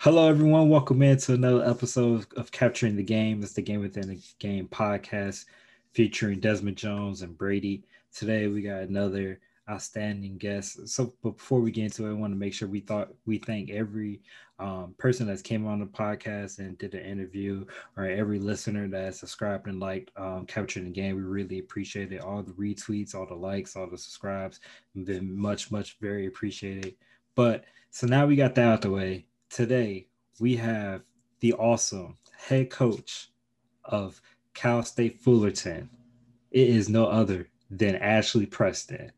Hello, everyone. Welcome in to another episode of, Capturing the Game. It's the Game Within the Game podcast featuring Desmond Jones and Brady. Today, we got another outstanding guest. So, but before we get into it, I want to make sure we thought we thank every um, person that's came on the podcast and did an interview, or every listener that subscribed and liked um, Capturing the Game. We really appreciate it. All the retweets, all the likes, all the subscribes, been much, much very appreciated. But so now we got that out the way today we have the awesome head coach of Cal State Fullerton. It is no other than Ashley Preston.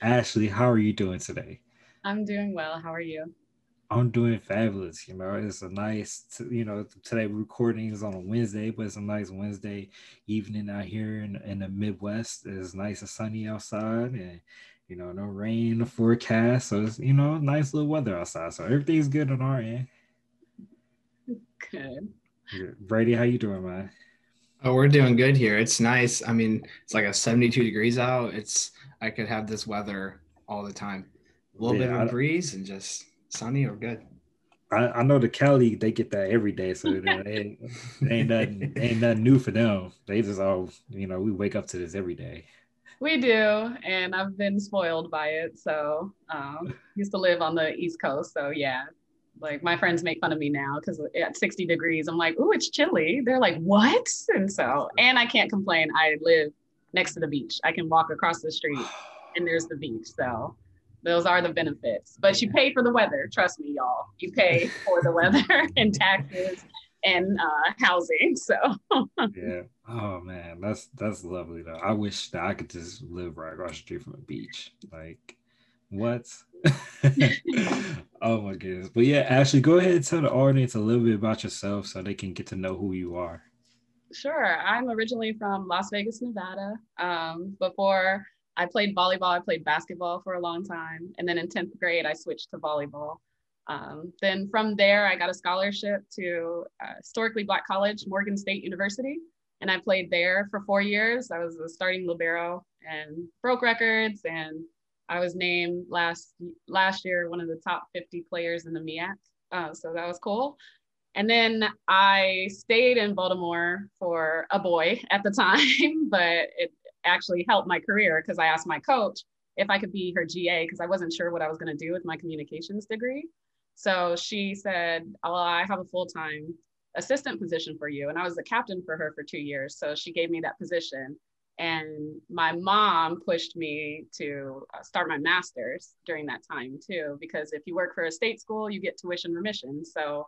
Ashley, how are you doing today? I'm doing well. How are you? I'm doing fabulous. You know, it's a nice, you know, today recording is on a Wednesday, but it's a nice Wednesday evening out here in, in the Midwest. It's nice and sunny outside, and you know, no rain in forecast. So it's, you know, nice little weather outside. So everything's good on our end. Good. Brady, how you doing, man? Oh, we're doing good here. It's nice. I mean, it's like a 72 degrees out. It's I could have this weather all the time. A little yeah, bit of a breeze and just sunny or good. I, I know the Cali they get that every day, so they, ain't, ain't nothing ain't nothing new for them. They just all you know we wake up to this every day. We do, and I've been spoiled by it. So um, used to live on the East Coast, so yeah. Like my friends make fun of me now because at 60 degrees, I'm like, "Ooh, it's chilly." They're like, "What?" And so, and I can't complain. I live next to the beach. I can walk across the street, and there's the beach. So those are the benefits. But you pay for the weather. Trust me, y'all. You pay for the weather and taxes and uh, housing. So yeah. Oh man, that's that's lovely though. I wish that I could just live right across the street from a beach. Like what? oh my goodness. But yeah, Ashley, go ahead and tell the audience a little bit about yourself so they can get to know who you are. Sure. I'm originally from Las Vegas, Nevada. Um, before I played volleyball, I played basketball for a long time. And then in 10th grade, I switched to volleyball. Um, then from there, I got a scholarship to uh, historically Black College, Morgan State University, and I played there for four years. I was a starting libero and broke records, and I was named last last year one of the top 50 players in the MEAC. Uh, so that was cool. And then I stayed in Baltimore for a boy at the time, but it actually helped my career because I asked my coach if I could be her GA because I wasn't sure what I was going to do with my communications degree. So she said, Well, I have a full time assistant position for you. And I was the captain for her for two years. So she gave me that position. And my mom pushed me to uh, start my master's during that time too, because if you work for a state school, you get tuition remission. So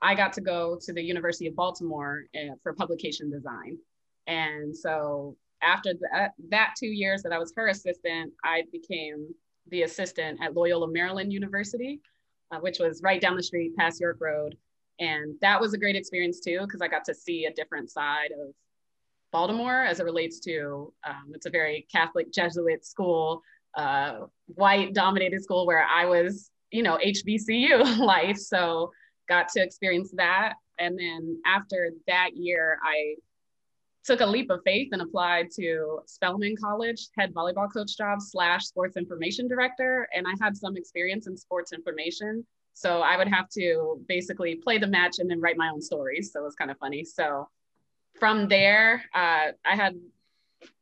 I got to go to the University of Baltimore uh, for publication design. And so after that, that two years that I was her assistant, I became the assistant at Loyola Maryland University uh, which was right down the street past York Road. And that was a great experience too, because I got to see a different side of Baltimore as it relates to um, it's a very Catholic Jesuit school, uh, white dominated school where I was, you know, HBCU life. So got to experience that. And then after that year, I took a leap of faith and applied to Spelman College head volleyball coach job slash sports information director. And I had some experience in sports information. So I would have to basically play the match and then write my own stories. So it was kind of funny. So from there, uh, I had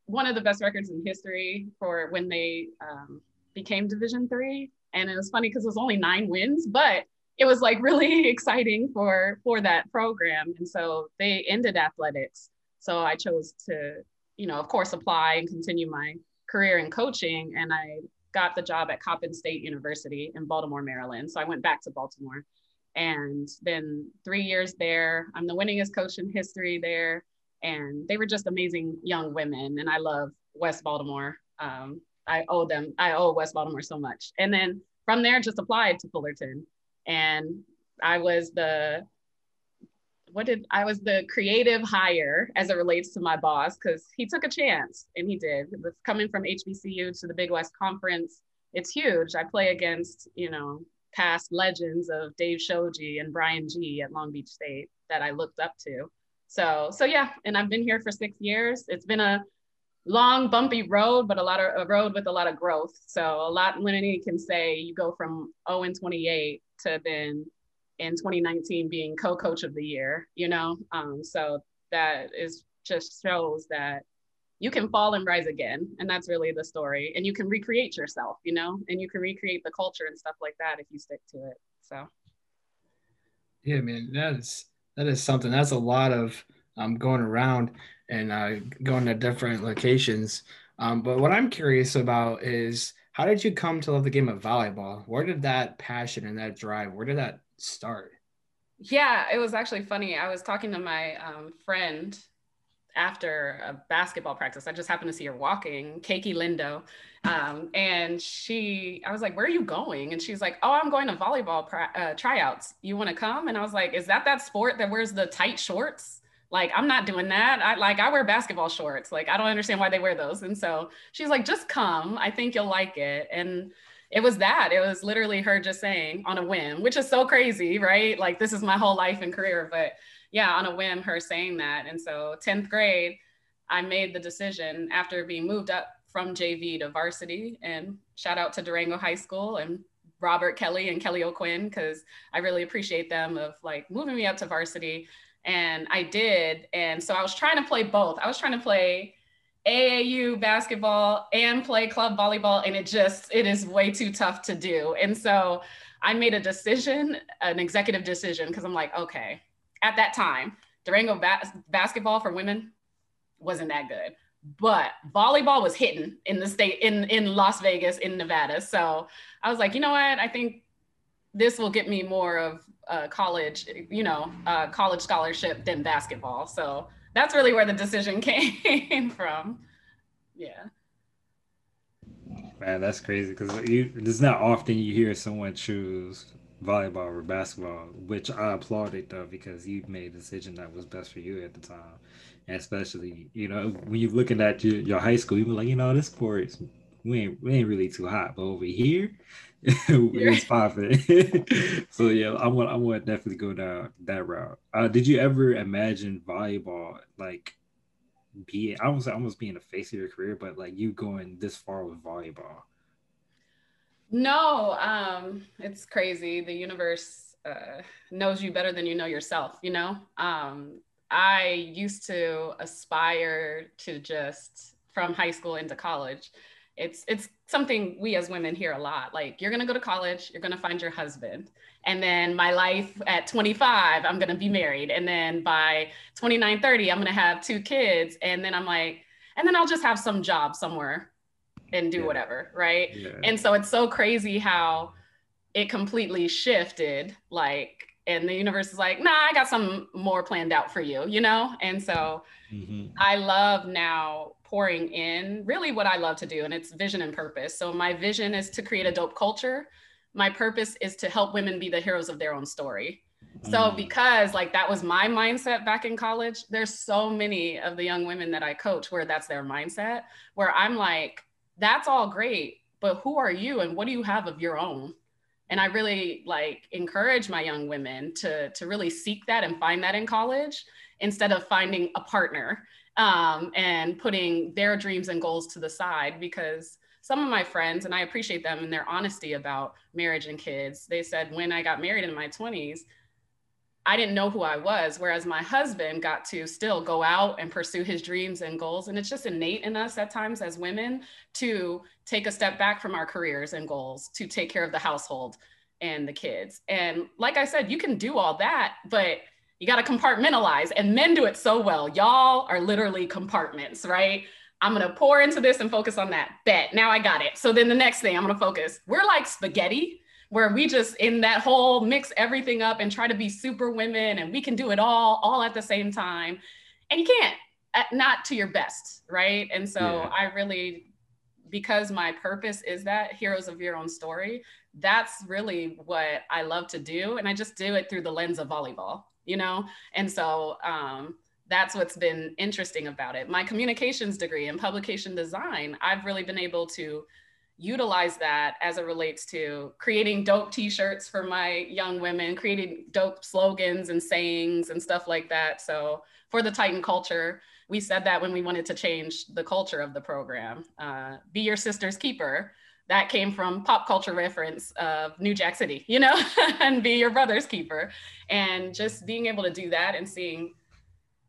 one of the best records in history for when they um, became Division three. And it was funny because it was only nine wins, but it was like really exciting for for that program. And so they ended athletics so I chose to, you know, of course, apply and continue my career in coaching. And I got the job at Coppin State University in Baltimore, Maryland. So I went back to Baltimore and then three years there. I'm the winningest coach in history there. And they were just amazing young women. And I love West Baltimore. Um, I owe them, I owe West Baltimore so much. And then from there, just applied to Fullerton. And I was the what did I was the creative hire as it relates to my boss because he took a chance and he did. Coming from HBCU to the Big West Conference, it's huge. I play against you know past legends of Dave Shoji and Brian G at Long Beach State that I looked up to. So so yeah, and I've been here for six years. It's been a long bumpy road, but a lot of a road with a lot of growth. So a lot Lenny can say you go from 0 and 28 to then in 2019 being co-coach of the year, you know? Um, so that is just shows that you can fall and rise again. And that's really the story. And you can recreate yourself, you know, and you can recreate the culture and stuff like that if you stick to it. So yeah, man, that is that is something. That's a lot of um, going around and uh, going to different locations. Um, but what I'm curious about is how did you come to love the game of volleyball? Where did that passion and that drive? Where did that start? Yeah, it was actually funny. I was talking to my um, friend after a basketball practice. I just happened to see her walking, Keiki Lindo. Um, and she, I was like, where are you going? And she's like, oh, I'm going to volleyball uh, tryouts. You want to come? And I was like, is that that sport that wears the tight shorts? Like, I'm not doing that. I like, I wear basketball shorts. Like, I don't understand why they wear those. And so she's like, just come. I think you'll like it. And it was that. It was literally her just saying on a whim, which is so crazy, right? Like, this is my whole life and career. But yeah, on a whim, her saying that. And so 10th grade, I made the decision after being moved up from JV to varsity. And shout out to Durango High School and Robert Kelly and Kelly O'Quinn, because I really appreciate them of like moving me up to varsity and I did. And so I was trying to play both. I was trying to play AAU basketball and play club volleyball, and it just it is way too tough to do. And so I made a decision, an executive decision, because I'm like, okay, at that time, Durango bas- basketball for women wasn't that good, but volleyball was hitting in the state in in Las Vegas in Nevada. So I was like, you know what? I think this will get me more of uh, college, you know, uh, college scholarship than basketball. So that's really where the decision came from. Yeah. Man, that's crazy because it's not often you hear someone choose volleyball or basketball, which I applauded though because you made a decision that was best for you at the time, and especially you know when you're looking at your, your high school, you were like, you know, this sport we ain't we ain't really too hot, but over here it's popping. so yeah, I want I want to definitely go down that route. Uh, did you ever imagine volleyball like be I was almost being the face of your career, but like you going this far with volleyball? No, um, it's crazy. The universe uh, knows you better than you know yourself. You know, um, I used to aspire to just from high school into college it's it's something we as women hear a lot like you're going to go to college you're going to find your husband and then my life at 25 i'm going to be married and then by 29 30 i'm going to have two kids and then i'm like and then i'll just have some job somewhere and do yeah. whatever right yeah. and so it's so crazy how it completely shifted like and the universe is like nah i got some more planned out for you you know and so mm-hmm. i love now pouring in really what I love to do, and it's vision and purpose. So, my vision is to create a dope culture. My purpose is to help women be the heroes of their own story. So, mm. because like that was my mindset back in college, there's so many of the young women that I coach where that's their mindset, where I'm like, that's all great, but who are you and what do you have of your own? And I really like encourage my young women to, to really seek that and find that in college instead of finding a partner um, and putting their dreams and goals to the side because some of my friends, and I appreciate them and their honesty about marriage and kids, they said when I got married in my 20s, I didn't know who I was, whereas my husband got to still go out and pursue his dreams and goals. And it's just innate in us at times as women to take a step back from our careers and goals to take care of the household and the kids. And like I said, you can do all that, but you got to compartmentalize. And men do it so well. Y'all are literally compartments right? I'm going to pour into this and focus on that. Bet. Now i got it. So then the next thing i'm going to focus. We're like spaghetti where we just in that whole mix everything up and try to be super women and we can do it all all at the same time and you can't not to your best right and so yeah. i really because my purpose is that heroes of your own story that's really what i love to do and i just do it through the lens of volleyball you know? And so um, that's what's been interesting about it. My communications degree in publication design, I've really been able to utilize that as it relates to creating dope t-shirts for my young women, creating dope slogans and sayings and stuff like that. So for the Titan culture, we said that when we wanted to change the culture of the program. Uh, be your sister's keeper that came from pop culture reference of New Jack City, you know, and be your brother's keeper. And just being able to do that and seeing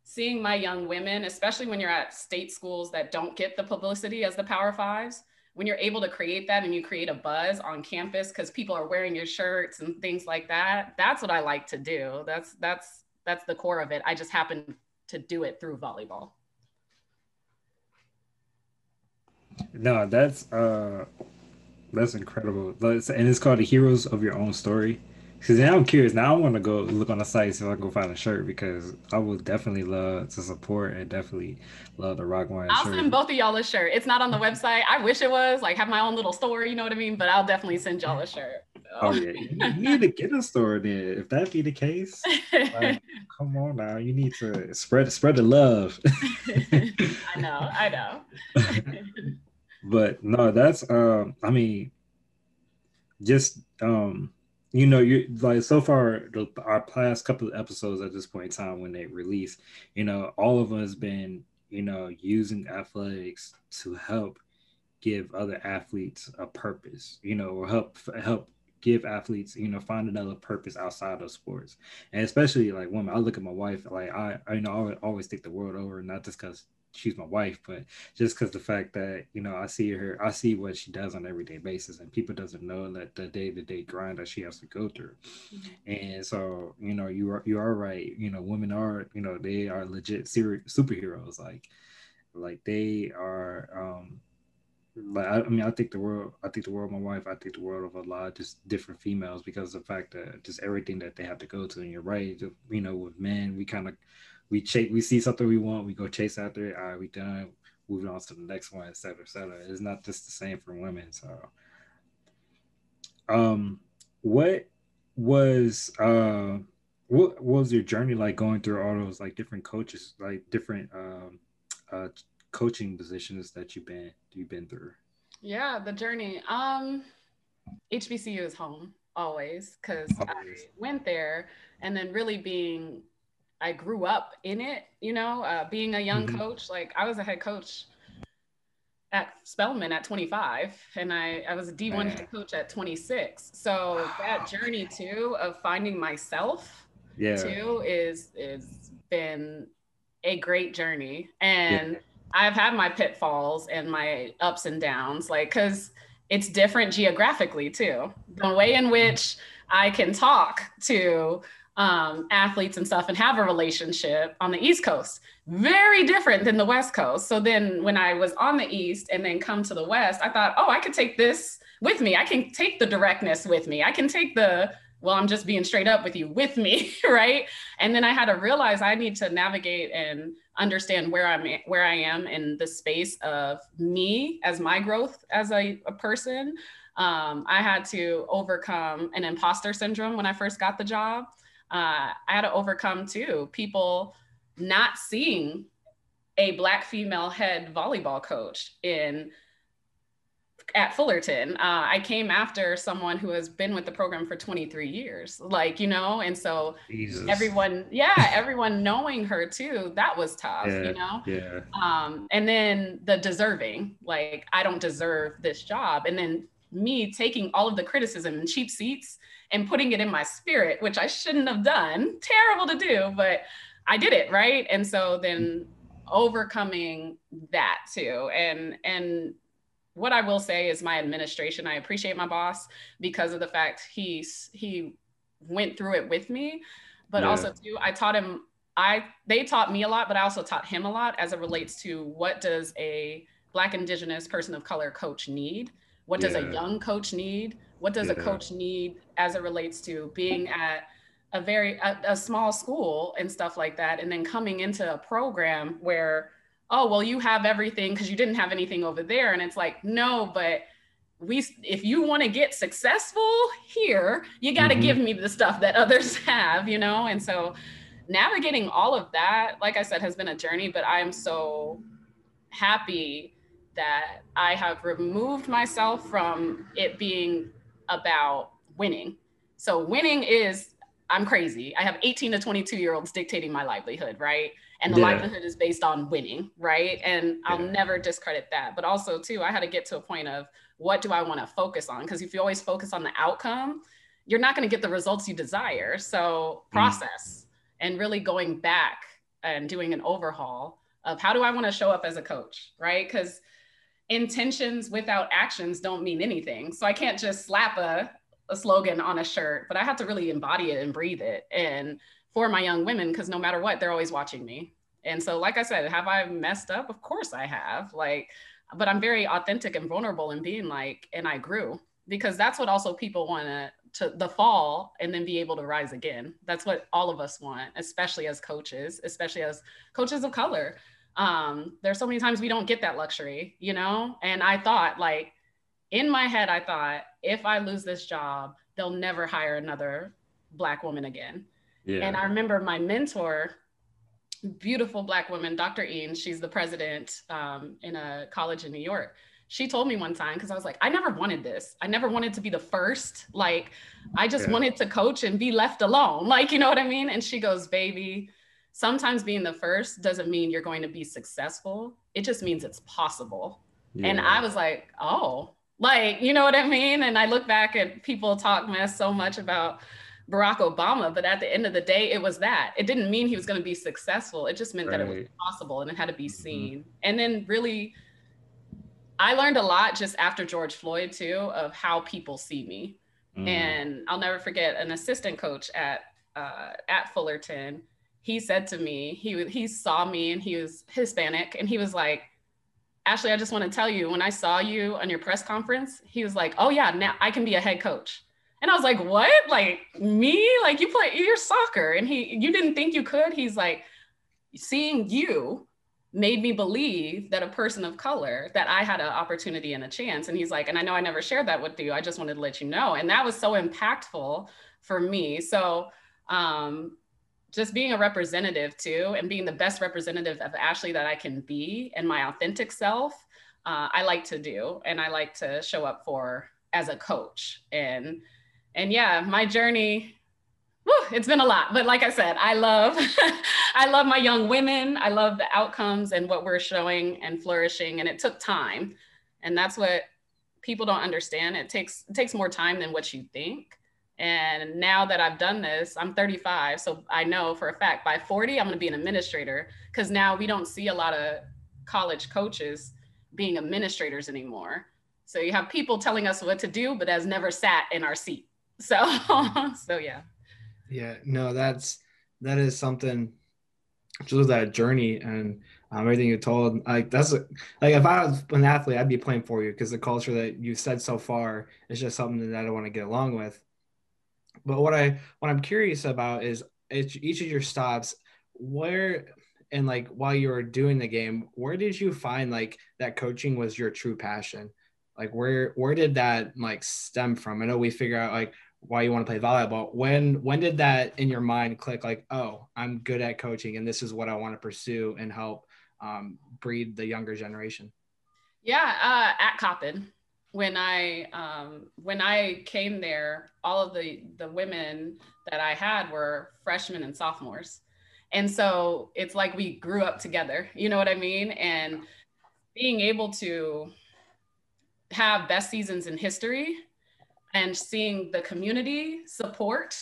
seeing my young women, especially when you're at state schools that don't get the publicity as the Power Fives, when you're able to create that and you create a buzz on campus because people are wearing your shirts and things like that, that's what I like to do. That's that's that's the core of it. I just happen to do it through volleyball. No, that's uh that's incredible. And it's called the Heroes of Your Own Story. Because now I'm curious. Now I want to go look on the site see if I can go find a shirt because I would definitely love to support and definitely love the rock my I'll shirt. send both of y'all a shirt. It's not on the website. I wish it was like have my own little store. You know what I mean? But I'll definitely send y'all a shirt. Oh yeah, you need to get a store then. If that be the case, like, come on now, you need to spread spread the love. I know, I know. but no, that's um, I mean, just um you know, you like so far the, our past couple of episodes at this point in time when they release, you know, all of us been, you know, using athletics to help give other athletes a purpose, you know, or help help give athletes, you know, find another purpose outside of sports. And especially like women, I look at my wife, like I, I you know, I always think the world over, not just because she's my wife, but just because the fact that you know I see her, I see what she does on everyday basis, and people doesn't know that the day to day grind that she has to go through. Mm-hmm. And so you know you are you are right. You know women are you know they are legit ser- superheroes. Like like they are. um like I, mean, I think the world, I think the world, my wife, I think the world of a lot of just different females because of the fact that just everything that they have to go to. And you're right, you know, with men, we kind of we chase, we see something we want, we go chase after it. All right, we done, moving on to the next one, et cetera, et cetera. It's not just the same for women. So, um, what was uh, what, what was your journey like going through all those like different coaches, like different um, uh, coaching positions that you've been you've been through? Yeah, the journey. Um, HBCU is home always because I went there and then really being I grew up in it, you know, uh, being a young mm-hmm. coach. Like I was a head coach at Spelman at 25, and I, I was a D1 Man. head coach at 26. So that journey too of finding myself yeah. too is is been a great journey. And yeah. I've had my pitfalls and my ups and downs, like because it's different geographically too. The way in which I can talk to um, athletes and stuff and have a relationship on the East Coast. Very different than the West Coast. So then when I was on the East and then come to the West, I thought, oh, I could take this with me. I can take the directness with me. I can take the, well, I'm just being straight up with you with me, right? And then I had to realize I need to navigate and understand where I'm where I am in the space of me as my growth as a, a person. Um, I had to overcome an imposter syndrome when I first got the job uh, I had to overcome too people not seeing a black female head volleyball coach in at Fullerton. Uh, I came after someone who has been with the program for 23 years, like, you know, and so Jesus. everyone, yeah, everyone knowing her too, that was tough, yeah, you know? Yeah. Um, and then the deserving, like, I don't deserve this job. And then me taking all of the criticism and cheap seats and putting it in my spirit, which I shouldn't have done. Terrible to do, but I did it, right? And so then overcoming that too. And and what I will say is my administration, I appreciate my boss because of the fact he's he went through it with me, but yeah. also too, I taught him I they taught me a lot, but I also taught him a lot as it relates to what does a black indigenous person of color coach need? What does yeah. a young coach need? What does yeah. a coach need as it relates to being at a very a, a, small school and stuff like that, and then coming into a program where oh well you have everything because you didn't have anything over there, and it's like no, but we if you want to get successful here, you got to mm-hmm. give me the stuff that others have, you know, and so navigating all of that, like I said, has been a journey, but I am so happy that I have removed myself from it being about winning. So winning is I'm crazy. I have 18 to 22 year olds dictating my livelihood, right? And the yeah. livelihood is based on winning, right? And I'll yeah. never discredit that. But also, too, I had to get to a point of what do I want to focus on? Because if you always focus on the outcome, you're not going to get the results you desire. So, mm. process mm. and really going back and doing an overhaul of how do I want to show up as a coach, right? Because intentions without actions don't mean anything. So I can't just slap a, a slogan on a shirt, but I have to really embody it and breathe it. And for my young women, because no matter what, they're always watching me. And so, like I said, have I messed up? Of course I have. Like, but I'm very authentic and vulnerable in being like, and I grew because that's what also people want to to the fall and then be able to rise again. That's what all of us want, especially as coaches, especially as coaches of color. Um, there's so many times we don't get that luxury, you know? And I thought like in my head, I thought if I lose this job, they'll never hire another black woman again. Yeah. And I remember my mentor, beautiful black woman, Dr. ean she's the president um, in a college in New York. She told me one time, because I was like, I never wanted this. I never wanted to be the first. Like, I just yeah. wanted to coach and be left alone. Like, you know what I mean? And she goes, baby, sometimes being the first doesn't mean you're going to be successful. It just means it's possible. Yeah. And I was like, oh, like, you know what I mean? And I look back at people talk mess so much about Barack Obama, but at the end of the day, it was that. It didn't mean he was going to be successful. It just meant right. that it was possible and it had to be mm-hmm. seen. Mm-hmm. And then really, I learned a lot just after George Floyd too of how people see me. Mm. And I'll never forget an assistant coach at uh, at Fullerton. He said to me, he he saw me and he was Hispanic, and he was like, Ashley, I just want to tell you, when I saw you on your press conference, he was like, Oh yeah, now I can be a head coach. And I was like, what? Like me? Like you play you're soccer. And he you didn't think you could? He's like, seeing you made me believe that a person of color that I had an opportunity and a chance. And he's like, and I know I never shared that with you. I just wanted to let you know. And that was so impactful for me. So um just being a representative too and being the best representative of Ashley that I can be and my authentic self, uh, I like to do and I like to show up for as a coach. And and yeah, my journey, whew, it's been a lot. But like I said, I love, I love my young women. I love the outcomes and what we're showing and flourishing. And it took time. And that's what people don't understand. It takes it takes more time than what you think. And now that I've done this, I'm 35. So I know for a fact by 40, I'm going to be an administrator because now we don't see a lot of college coaches being administrators anymore. So you have people telling us what to do, but has never sat in our seat. So, so yeah. Yeah, no, that's that is something. Just that journey and um, everything you told, like that's like if I was an athlete, I'd be playing for you because the culture that you said so far is just something that I don't want to get along with. But what I what I'm curious about is each, of your stops, where and like while you were doing the game, where did you find like that coaching was your true passion? Like where where did that like stem from? I know we figure out like why you want to play volleyball when when did that in your mind click like oh i'm good at coaching and this is what i want to pursue and help um, breed the younger generation yeah uh, at coppin when i um, when i came there all of the the women that i had were freshmen and sophomores. And so it's like we grew up together you know what i mean? And being able to have best seasons in history and seeing the community support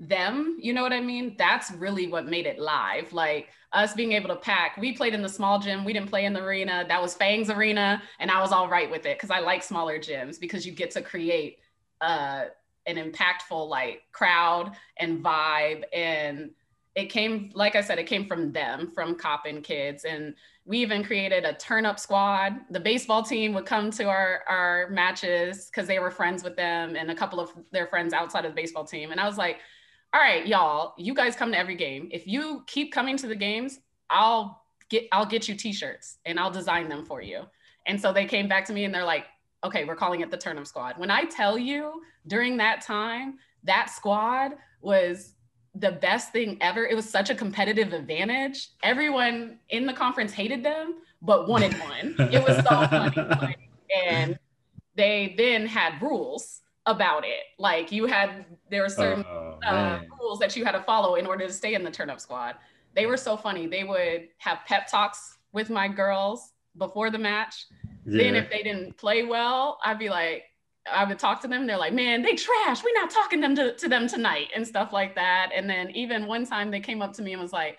them, you know what I mean? That's really what made it live. Like us being able to pack, we played in the small gym, we didn't play in the arena. That was Fangs Arena, and I was all right with it because I like smaller gyms because you get to create uh, an impactful like crowd and vibe and it came like i said it came from them from coppin kids and we even created a turn up squad the baseball team would come to our our matches because they were friends with them and a couple of their friends outside of the baseball team and i was like all right y'all you guys come to every game if you keep coming to the games i'll get i'll get you t-shirts and i'll design them for you and so they came back to me and they're like okay we're calling it the turn up squad when i tell you during that time that squad was the best thing ever. It was such a competitive advantage. Everyone in the conference hated them, but wanted one. It was so funny. and they then had rules about it. Like you had, there were certain oh, uh, rules that you had to follow in order to stay in the turn up squad. They were so funny. They would have pep talks with my girls before the match. Yeah. Then if they didn't play well, I'd be like, I would talk to them. They're like, man, they trash. We're not talking them to, to them tonight and stuff like that. And then even one time they came up to me and was like,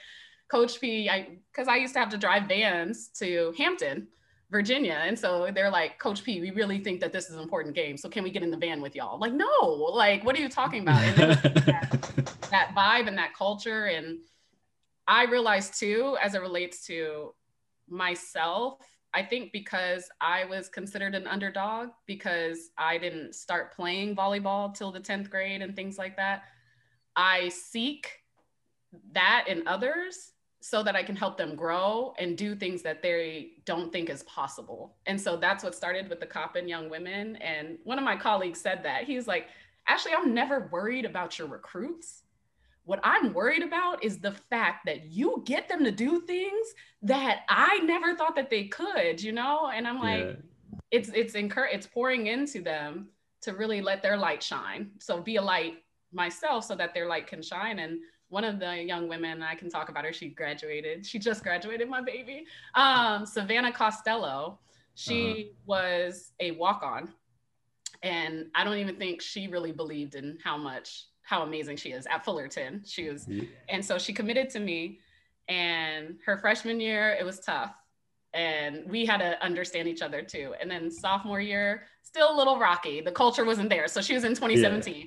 Coach P, I because I used to have to drive vans to Hampton, Virginia. And so they're like, Coach P, we really think that this is an important game. So can we get in the van with y'all? I'm like, no, like, what are you talking about? that, that vibe and that culture. And I realized too, as it relates to myself, I think because I was considered an underdog because I didn't start playing volleyball till the 10th grade and things like that. I seek that in others so that I can help them grow and do things that they don't think is possible. And so that's what started with the Coppin Young Women. And one of my colleagues said that he's like, Ashley, I'm never worried about your recruits. What I'm worried about is the fact that you get them to do things that I never thought that they could, you know? And I'm like, yeah. it's it's incur it's pouring into them to really let their light shine. So be a light myself so that their light can shine. And one of the young women, I can talk about her, she graduated. She just graduated, my baby. Um, Savannah Costello, she uh-huh. was a walk on. And I don't even think she really believed in how much, how amazing she is at Fullerton. She was, yeah. and so she committed to me. And her freshman year, it was tough. And we had to understand each other too. And then sophomore year, still a little rocky. The culture wasn't there. So she was in 2017. Yeah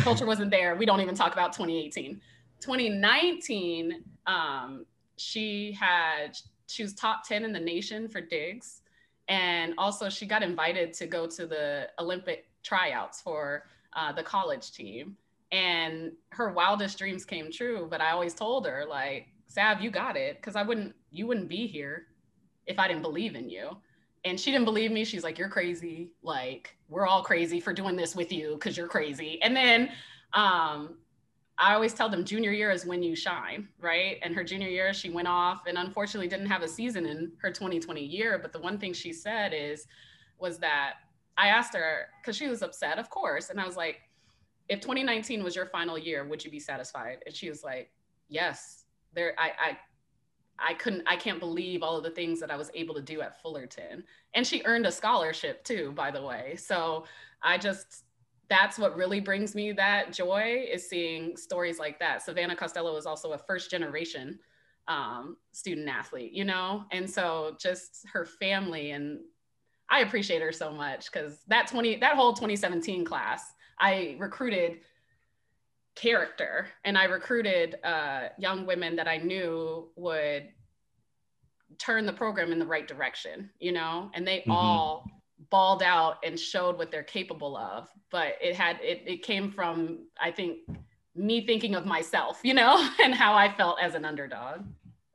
culture wasn't there. We don't even talk about 2018. 2019, um, she had she was top 10 in the nation for digs. And also she got invited to go to the Olympic tryouts for uh, the college team. And her wildest dreams came true. But I always told her, like, Sav, you got it. Cause I wouldn't, you wouldn't be here if I didn't believe in you and she didn't believe me. She's like, "You're crazy. Like, we're all crazy for doing this with you because you're crazy." And then um, I always tell them junior year is when you shine, right? And her junior year, she went off and unfortunately didn't have a season in her 2020 year. But the one thing she said is, was that I asked her because she was upset, of course, and I was like, "If 2019 was your final year, would you be satisfied?" And she was like, "Yes." There, I, I I couldn't, I can't believe all of the things that I was able to do at Fullerton. And she earned a scholarship too, by the way. So I just, that's what really brings me that joy is seeing stories like that. Savannah Costello is also a first generation um, student athlete, you know? And so just her family and I appreciate her so much because that 20, that whole 2017 class, I recruited character and i recruited uh, young women that i knew would turn the program in the right direction you know? And they mm-hmm. all balled out and showed what they're capable of but it had it, it came from i think me thinking of myself you know and how i felt as an underdog.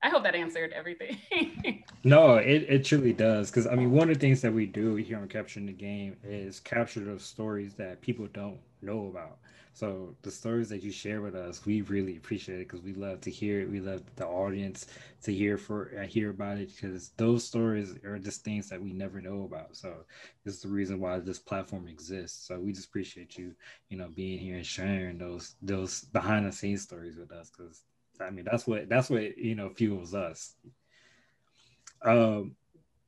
I hope that answered everything. No it, it truly does because i mean one of the things that we do here on capturing the game is capture those stories that people don't know about so the stories that you share with us, we really appreciate it because we love to hear it. We love the audience to hear for uh, hear about it because those stories are just things that we never know about. So this is the reason why this platform exists. So we just appreciate you, you know, being here and sharing those those behind the scenes stories with us because I mean that's what that's what you know fuels us. Um,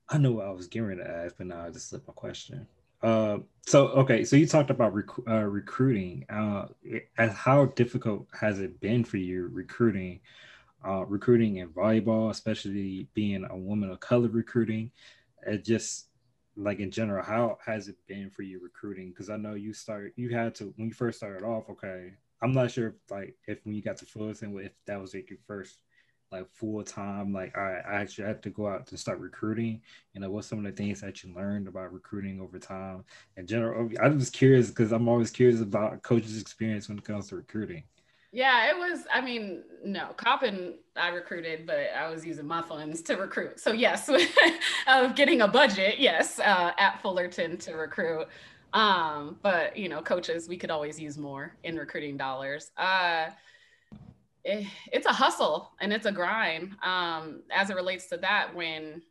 I know I was getting to ask, but now I just slipped my question. Uh, so okay, so you talked about rec- uh, recruiting. Uh, how difficult has it been for you recruiting, uh, recruiting in volleyball, especially being a woman of color recruiting? It just like in general, how has it been for you recruiting? Because I know you start, you had to when you first started off. Okay, I'm not sure if like if when you got to Fullerton, if that was like your first like full time like I, I actually have to go out to start recruiting. You know what's some of the things that you learned about recruiting over time? In general i'm just curious because i'm always curious about coaches' experience when it comes to recruiting. Yeah it was i mean no coppin i recruited but i was using my funds to recruit. So yes of getting a budget yes uh, at fullerton to recruit. Um, but you know coaches we could always use more in recruiting dollars. Uh, it, it's a hustle and it's a grind um, as it relates to that when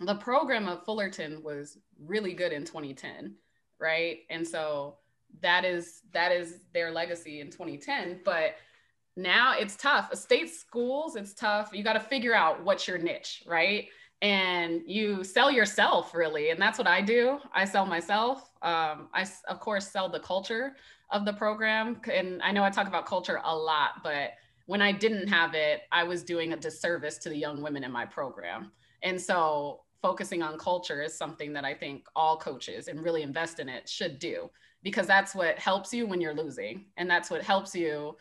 the program of fullerton was really good in 2010 right? And so that is that is their legacy in 2010. But now it's tough. State schools, it's tough. You got to figure out what's your niche, right? And you sell yourself really, and that's what I do. I sell myself. Um, I of course sell the culture of the program, and I know I talk about culture a lot, but when I didn't have it, I was doing a disservice to the young women in my program. And so focusing on culture is something that I think all coaches and really invest in it should do because that's what helps you when you're losing. And that's what helps you.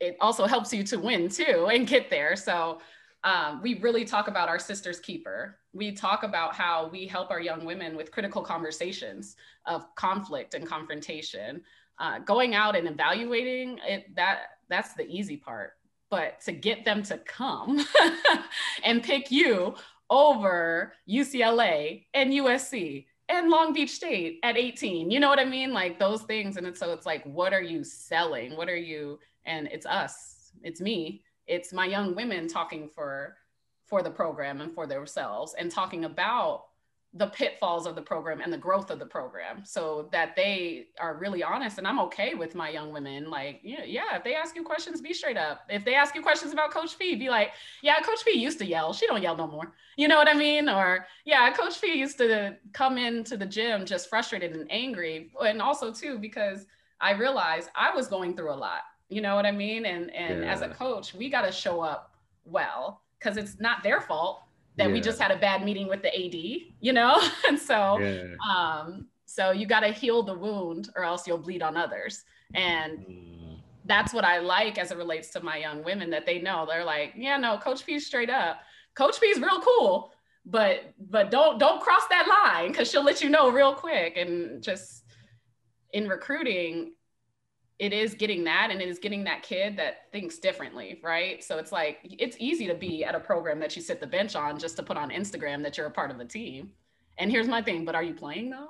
It also helps you to win too and get there. So um, we really talk about our sister's keeper. We talk about how we help our young women with critical conversations of conflict and confrontation. Uh, going out and evaluating it, that that's the easy part. But to get them to come and pick you over UCLA and USC and Long Beach State at 18. You know what I mean? Like those things. And it's, so it's like, what are you selling? What are you? And it's us, it's me, it's my young women talking for for the program and for themselves and talking about the pitfalls of the program and the growth of the program so that they are really honest. And i'm okay with my young women like yeah, yeah if they ask you questions be straight up. If they ask you questions about coach p be like yeah coach p used to yell. She don't yell no more. You know what i mean? Or yeah coach p used to come into the gym just frustrated and angry. And also too because i realized i was going through a lot you know what i mean and and yeah. as a coach we got to show up well because it's not their fault that yeah. we just had a bad meeting with the AD, you know? and so yeah. um so you got to heal the wound or else you'll bleed on others. And mm. that's what I like as it relates to my young women that they know they're like, yeah, no, coach P's straight up. Coach P's real cool, but but don't don't cross that line cuz she'll let you know real quick and just in recruiting it is getting that and it is getting that kid that thinks differently right? So it's like it's easy to be at a program that you sit the bench on just to put on instagram that you're a part of a team. And here's my thing but are you playing though?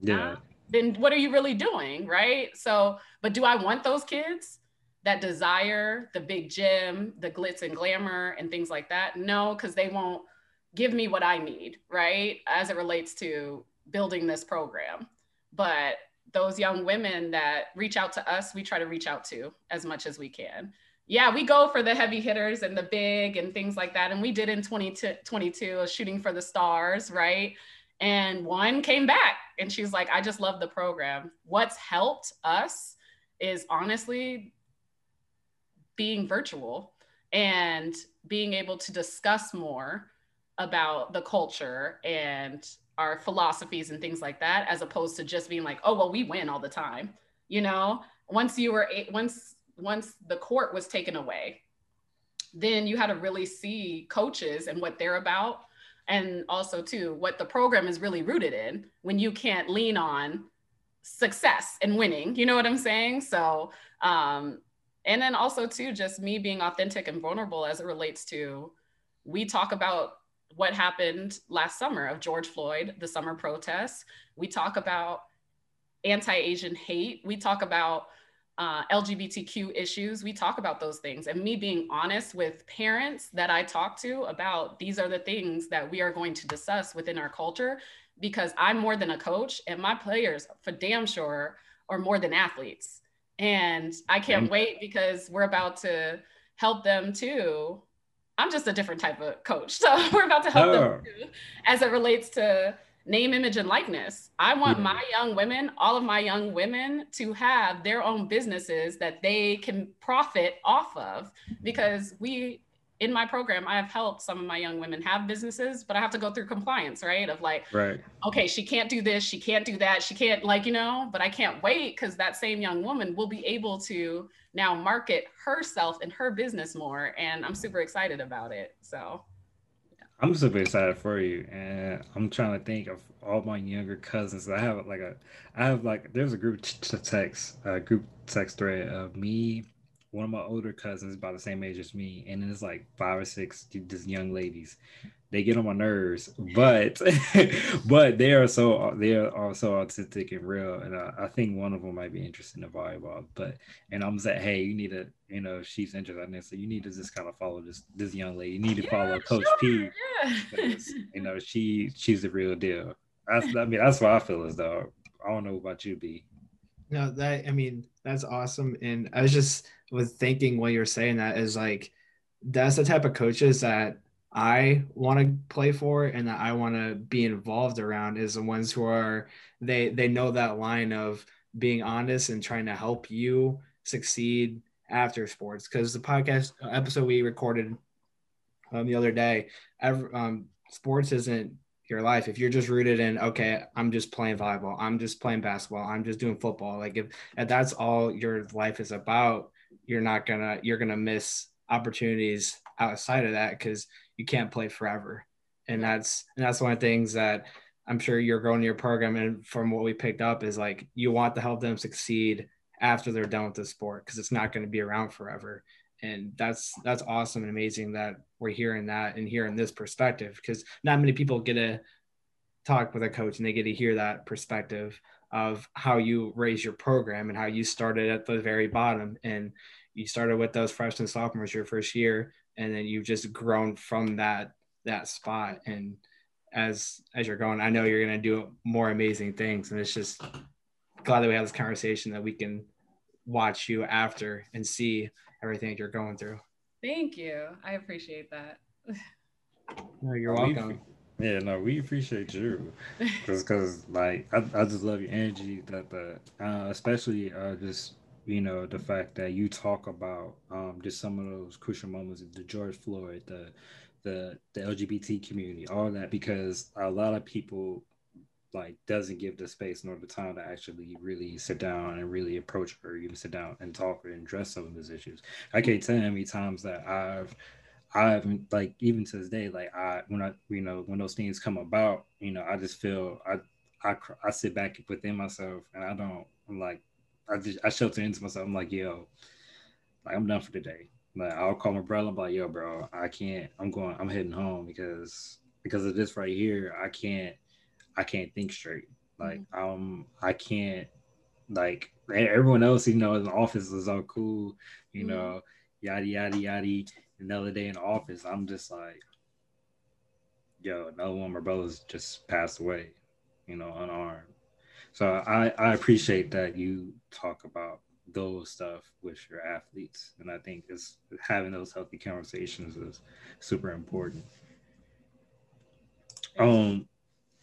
Yeah. Then what are you really doing right? So but do i want those kids that desire the big gym the glitz and glamour and things like that? No because they won't give me what i need right as it relates to building this program. But those young women that reach out to us, we try to reach out to as much as we can. Yeah, we go for the heavy hitters and the big and things like that. And we did in 2022 shooting for the stars, right? And one came back and she's like, I just love the program. What's helped us is honestly being virtual and being able to discuss more about the culture and our philosophies and things like that as opposed to just being like oh well we win all the time you know? Once you were once once the court was taken away then you had to really see coaches and what they're about and also too what the program is really rooted in when you can't lean on success and winning you know what i'm saying? So um and then also too just me being authentic and vulnerable as it relates to we talk about what happened last summer of George Floyd, the summer protests. We talk about anti Asian hate. We talk about uh, LGBTQ issues. We talk about those things. And me being honest with parents that I talk to about these are the things that we are going to discuss within our culture because I'm more than a coach and my players, for damn sure, are more than athletes. And I can't wait because we're about to help them too I'm just a different type of coach. So we're about to help oh. them too, as it relates to name, image, and likeness. I want yeah. my young women, all of my young women, to have their own businesses that they can profit off of because we in my program, I have helped some of my young women have businesses, but I have to go through compliance, right? Of like, right. okay, she can't do this, she can't do that, she can't, like, you know, but I can't wait because that same young woman will be able to now market herself and her business more. And I'm super excited about it. So, yeah. I'm super excited for you. And I'm trying to think of all my younger cousins. I have like a, I have like, there's a group text, a group text thread of me, one of my older cousins about the same age as me, and it's like five or six just young ladies. They get on my nerves, but but they are so they are also autistic and real, and I, I, think one of them might be interested in volleyball. But and I'm saying, hey, you need to, you know, she's interested in this, so you need to just kind of follow this this young lady. You need to yeah, follow Coach sure, P. Yeah. you know, she she's the real deal. That's, I mean, that's what I feel as though I don't know about you, B. No, that I mean that's awesome, and I was just was thinking while you're saying that is like that's the type of coaches that I want to play for and that I want to be involved around is the ones who are they they know that line of being honest and trying to help you succeed after sports. Because the podcast episode we recorded um, the other day every, um, sports isn't your life. If you're just rooted in okay i'm just playing volleyball i'm just playing basketball i'm just doing football like if, if that's all your life is about you're not gonna you're gonna miss opportunities outside of that because you can't play forever. And that's and that's one of the things that i'm sure you're growing your program and from what we picked up is like you want to help them succeed after they're done with the sport because it's not going to be around forever. And that's that's awesome and amazing that we're hearing that and hearing this perspective because not many people get to talk with a coach and they get to hear that perspective of how you raise your program and how you started at the very bottom. And you started with those freshmen sophomores your first year and then you've just grown from that that spot. And as as you're going i know you're going to do more amazing things. And it's just glad that we have this conversation that we can watch you after and see everything that you're going through. Thank you. I appreciate that. No, you're welcome. yeah, no, we appreciate you, just because like I, I just love your energy that the uh, especially uh, just you know the fact that you talk about um, just some of those crucial moments the george floyd the the the lgbt community all that because a lot of people like doesn't give the space nor the time to actually really sit down and really approach or even sit down and talk and address some of those issues. I can't tell how many times that i've i've like even to this day like i when i you know when those things come about you know i just feel i i, I sit back within myself and i don't like I just I shelter into myself. I'm like, yo, like I'm done for the day. Like I'll call my brother. I'm like, yo, bro, I can't. I'm going. I'm heading home because because of this right here. I can't. I can't think straight. Like mm-hmm. um, I can't. Like everyone else, you know, in the office is all cool. You mm-hmm. know, yada yada yada. Another day in the office, I'm just like, yo, another one of my brothers just passed away. You know, unarmed so I, I appreciate that you talk about those stuff with your athletes. And I think it's having those healthy conversations is super important. Um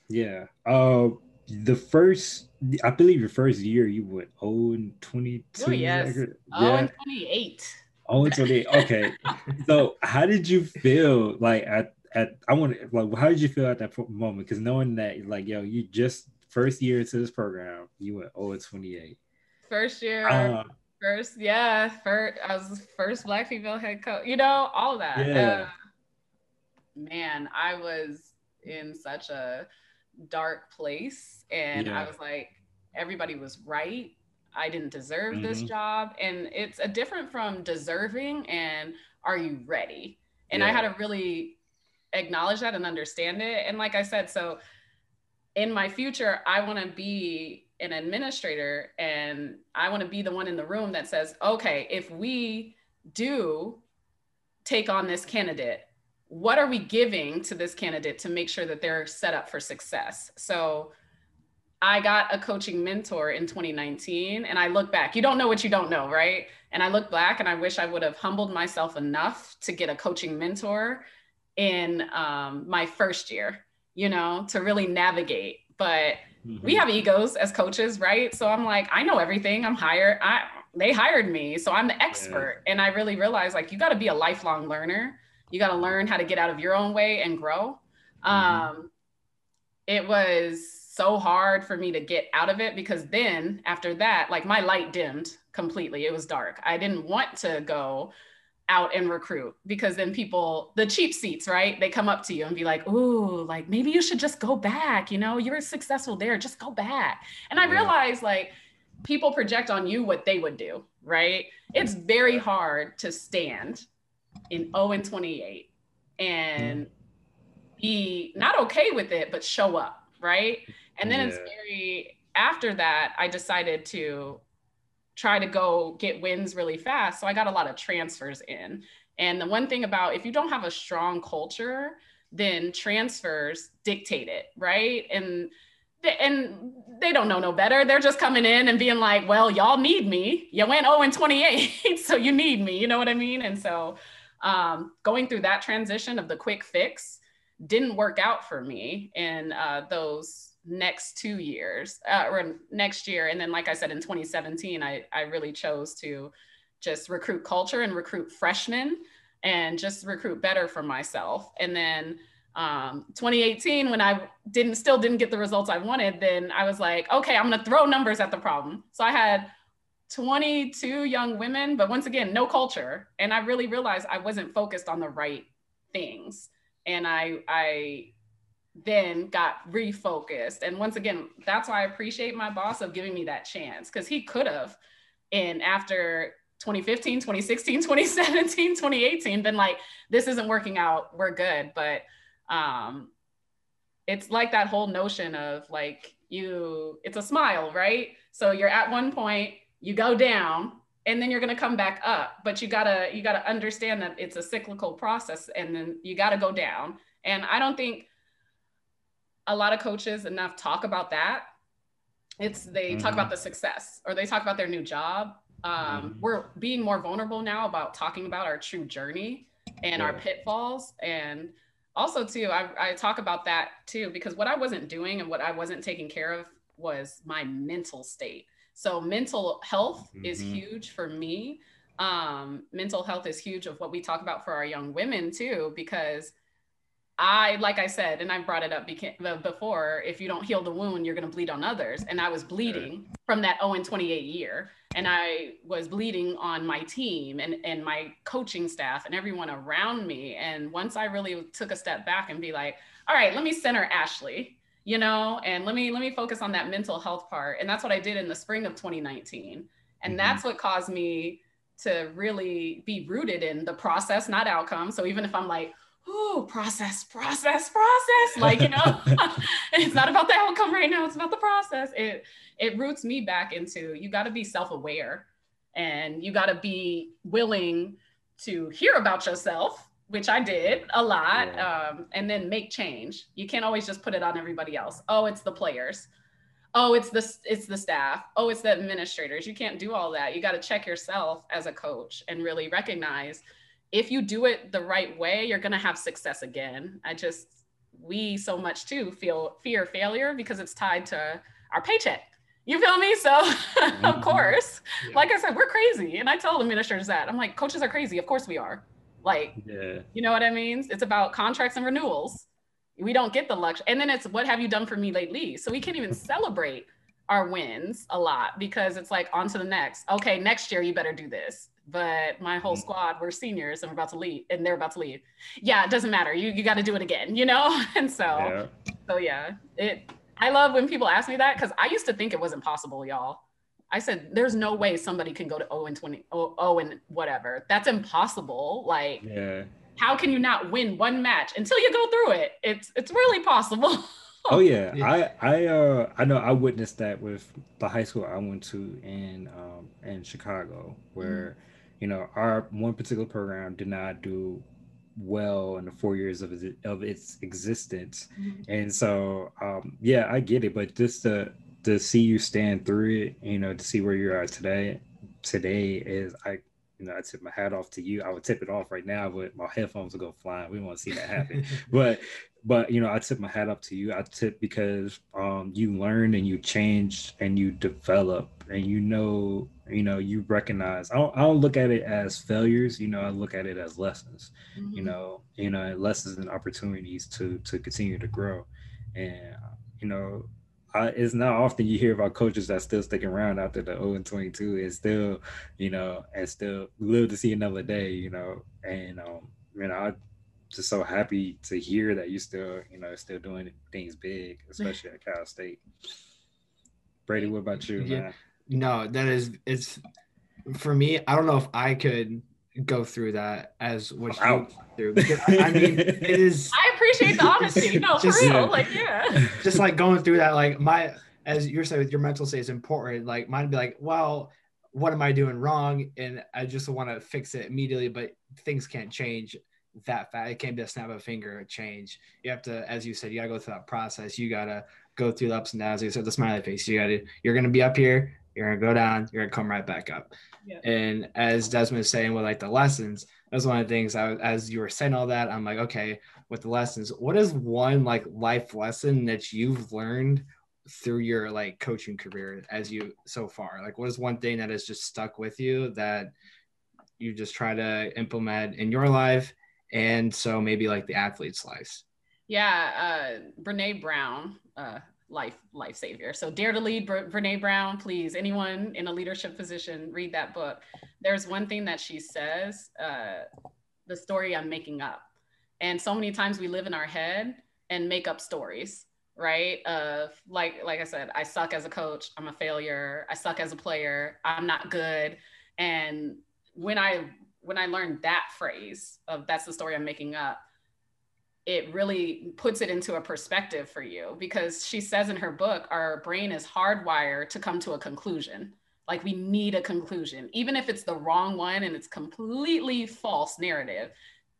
yeah. Uh the first I believe your first year you went 0 and 22. Oh yes. Yeah. 0 and 28. Oh, and 28. Okay. so how did you feel like at at I want to like how did you feel at that moment? Because knowing that like yo, you just first year into this program, you went 0 28. First year, uh, first, yeah, first, I was the first black female head coach, you know, all that. Yeah. Uh, man, I was in such a dark place. And yeah. I was like, everybody was right. I didn't deserve mm-hmm. this job. And it's a different from deserving and are you ready? And yeah. I had to really acknowledge that and understand it. And like I said, so in my future, I want to be an administrator and I want to be the one in the room that says, okay, if we do take on this candidate, what are we giving to this candidate to make sure that they're set up for success? So I got a coaching mentor in 2019 and I look back, you don't know what you don't know, right? And I look back and I wish I would have humbled myself enough to get a coaching mentor in um, my first year you know, to really navigate. But mm-hmm. we have egos as coaches, right? So I'm like, I know everything. I'm hired. I they hired me, so I'm the expert. Yeah. And I really realized like you got to be a lifelong learner. You got to learn how to get out of your own way and grow. Mm-hmm. Um, it was so hard for me to get out of it because then after that, like my light dimmed completely. It was dark. I didn't want to go out and recruit because then people, the cheap seats, right? They come up to you and be like, ooh, like maybe you should just go back. You know, you're successful there, just go back. And I yeah. realized like people project on you what they would do, right? It's very hard to stand in 0 and 28 and be not okay with it, but show up, right? And then yeah. it's very, after that, I decided to try to go get wins really fast. So I got a lot of transfers in. And the one thing about if you don't have a strong culture, then transfers dictate it, right? And and they don't know no better. They're just coming in and being like, well, y'all need me. You went 0 and 28, so you need me. You know what I mean? And so um, going through that transition of the quick fix didn't work out for me in uh, those next two years uh, or next year. And then, like I said, in 2017, I, I really chose to just recruit culture and recruit freshmen and just recruit better for myself. And then um, 2018 when i didn't still didn't get the results i wanted then i was like okay i'm going to throw numbers at the problem so i had 22 young women but once again no culture and i really realized i wasn't focused on the right things and i i then got refocused. And once again that's why i appreciate my boss of giving me that chance because he could have and after 2015 2016 2017 2018 been like this isn't working out. We're good. But um, it's like that whole notion of like you, it's a smile, right? So you're at one point, you go down, and then you're going to come back up. But you gotta you gotta understand that it's a cyclical process and then you gotta go down. And i don't think a lot of coaches enough talk about that it's they mm-hmm. talk about the success or they talk about their new job um, mm-hmm. we're being more vulnerable now about talking about our true journey and yeah. our pitfalls and also too I, I talk about that too because what i wasn't doing and what i wasn't taking care of was my mental state so mental health mm-hmm. is huge for me um, mental health is huge of what we talk about for our young women too because I, like I said, and I brought it up beca- before, if you don't heal the wound, you're going to bleed on others. And I was bleeding from that 0 and 28 year. And I was bleeding on my team and, and my coaching staff and everyone around me. And once I really took a step back and be like, all right, let me center Ashley, you know, and let me, let me focus on that mental health part. And that's what I did in the spring of 2019. And mm-hmm. that's what caused me to really be rooted in the process, not outcome. So even if I'm like, oh, process, process, process. Like, you know, it's not about the outcome right now. It's about the process. It it roots me back into you got to be self-aware and you got to be willing to hear about yourself, which I did a lot, yeah. um, and then make change. You can't always just put it on everybody else. Oh, it's the players. Oh, it's the it's the staff. Oh, it's the administrators. You can't do all that. You got to check yourself as a coach and really recognize if you do it the right way, you're going to have success again. I just, we so much too feel fear failure because it's tied to our paycheck. You feel me? So, mm-hmm. of course, yeah. like I said, we're crazy. And I tell the ministers that I'm like, coaches are crazy. Of course we are. Like, yeah. you know what I mean? It's about contracts and renewals. We don't get the luxury. And then it's what have you done for me lately? So we can't even celebrate our wins a lot because it's like on to the next. Okay, next year you better do this but my whole mm. squad were seniors and we're about to leave and they're about to leave. Yeah, it doesn't matter. You you got to do it again, you know? And so yeah. so yeah, it I love when people ask me that cuz I used to think it wasn't possible, y'all. I said there's no way somebody can go to 0 and 20 oh, oh and whatever. That's impossible. Like Yeah. How can you not win one match until you go through it? It's it's really possible. oh yeah. yeah. I I uh I know I witnessed that with the high school I went to in um in Chicago where mm-hmm you know, our one particular program did not do well in the four years of its, of its existence. Mm-hmm. And so, um, yeah, I get it, but just to, to see you stand through it, you know, to see where you are today, today is, I, you know, I tip my hat off to you. I would tip it off right now, but my headphones will go flying. We want to see that happen. but, but you know, I tip my hat up to you. I tip because um, you learn and you change and you develop and you know you know you recognize I don't, I don't look at it as failures you know i look at it as lessons mm-hmm. you know you know lessons and opportunities to to continue to grow and you know I, it's not often you hear about coaches that still sticking around after the 0 and 22 and still you know and still live to see another day you know and um you know i just so happy to hear that you still you know still doing things big especially at cal state brady what about you yeah. man no, that is it's for me. I don't know if I could go through that as what you through because I mean it is. I appreciate the honesty. No, just, for real. Like yeah. Just like going through that, like my as you're saying with your mental state is important. Like mine be like, well, what am I doing wrong? And I just want to fix it immediately, but things can't change that fast. It can't be a snap of a finger change. You have to, as you said, you gotta go through that process. You gotta go through the ups and downs. You said the smiley face. You gotta, you're gonna be up here. You're gonna go down. You're gonna come right back up. Yeah. And as Desmond is saying with like the lessons, that's one of the things. I, as you were saying all that, I'm like, okay, with the lessons, what is one like life lesson that you've learned through your like coaching career as you so far? Like, what is one thing that has just stuck with you that you just try to implement in your life and so maybe like the athlete's lives yeah uh brene brown uh life life savior. So dare to lead brene brown please. Anyone in a leadership position read that book. There's one thing that she says uh the story i'm making up. And so many times we live in our head and make up stories right? Of like like i said i suck as a coach i'm a failure. I suck as a player i'm not good. And when i when I learned that phrase of that's the story I'm making up, it really puts it into a perspective for you because she says in her book, our brain is hardwired to come to a conclusion. Like we need a conclusion, even if it's the wrong one and it's completely false narrative.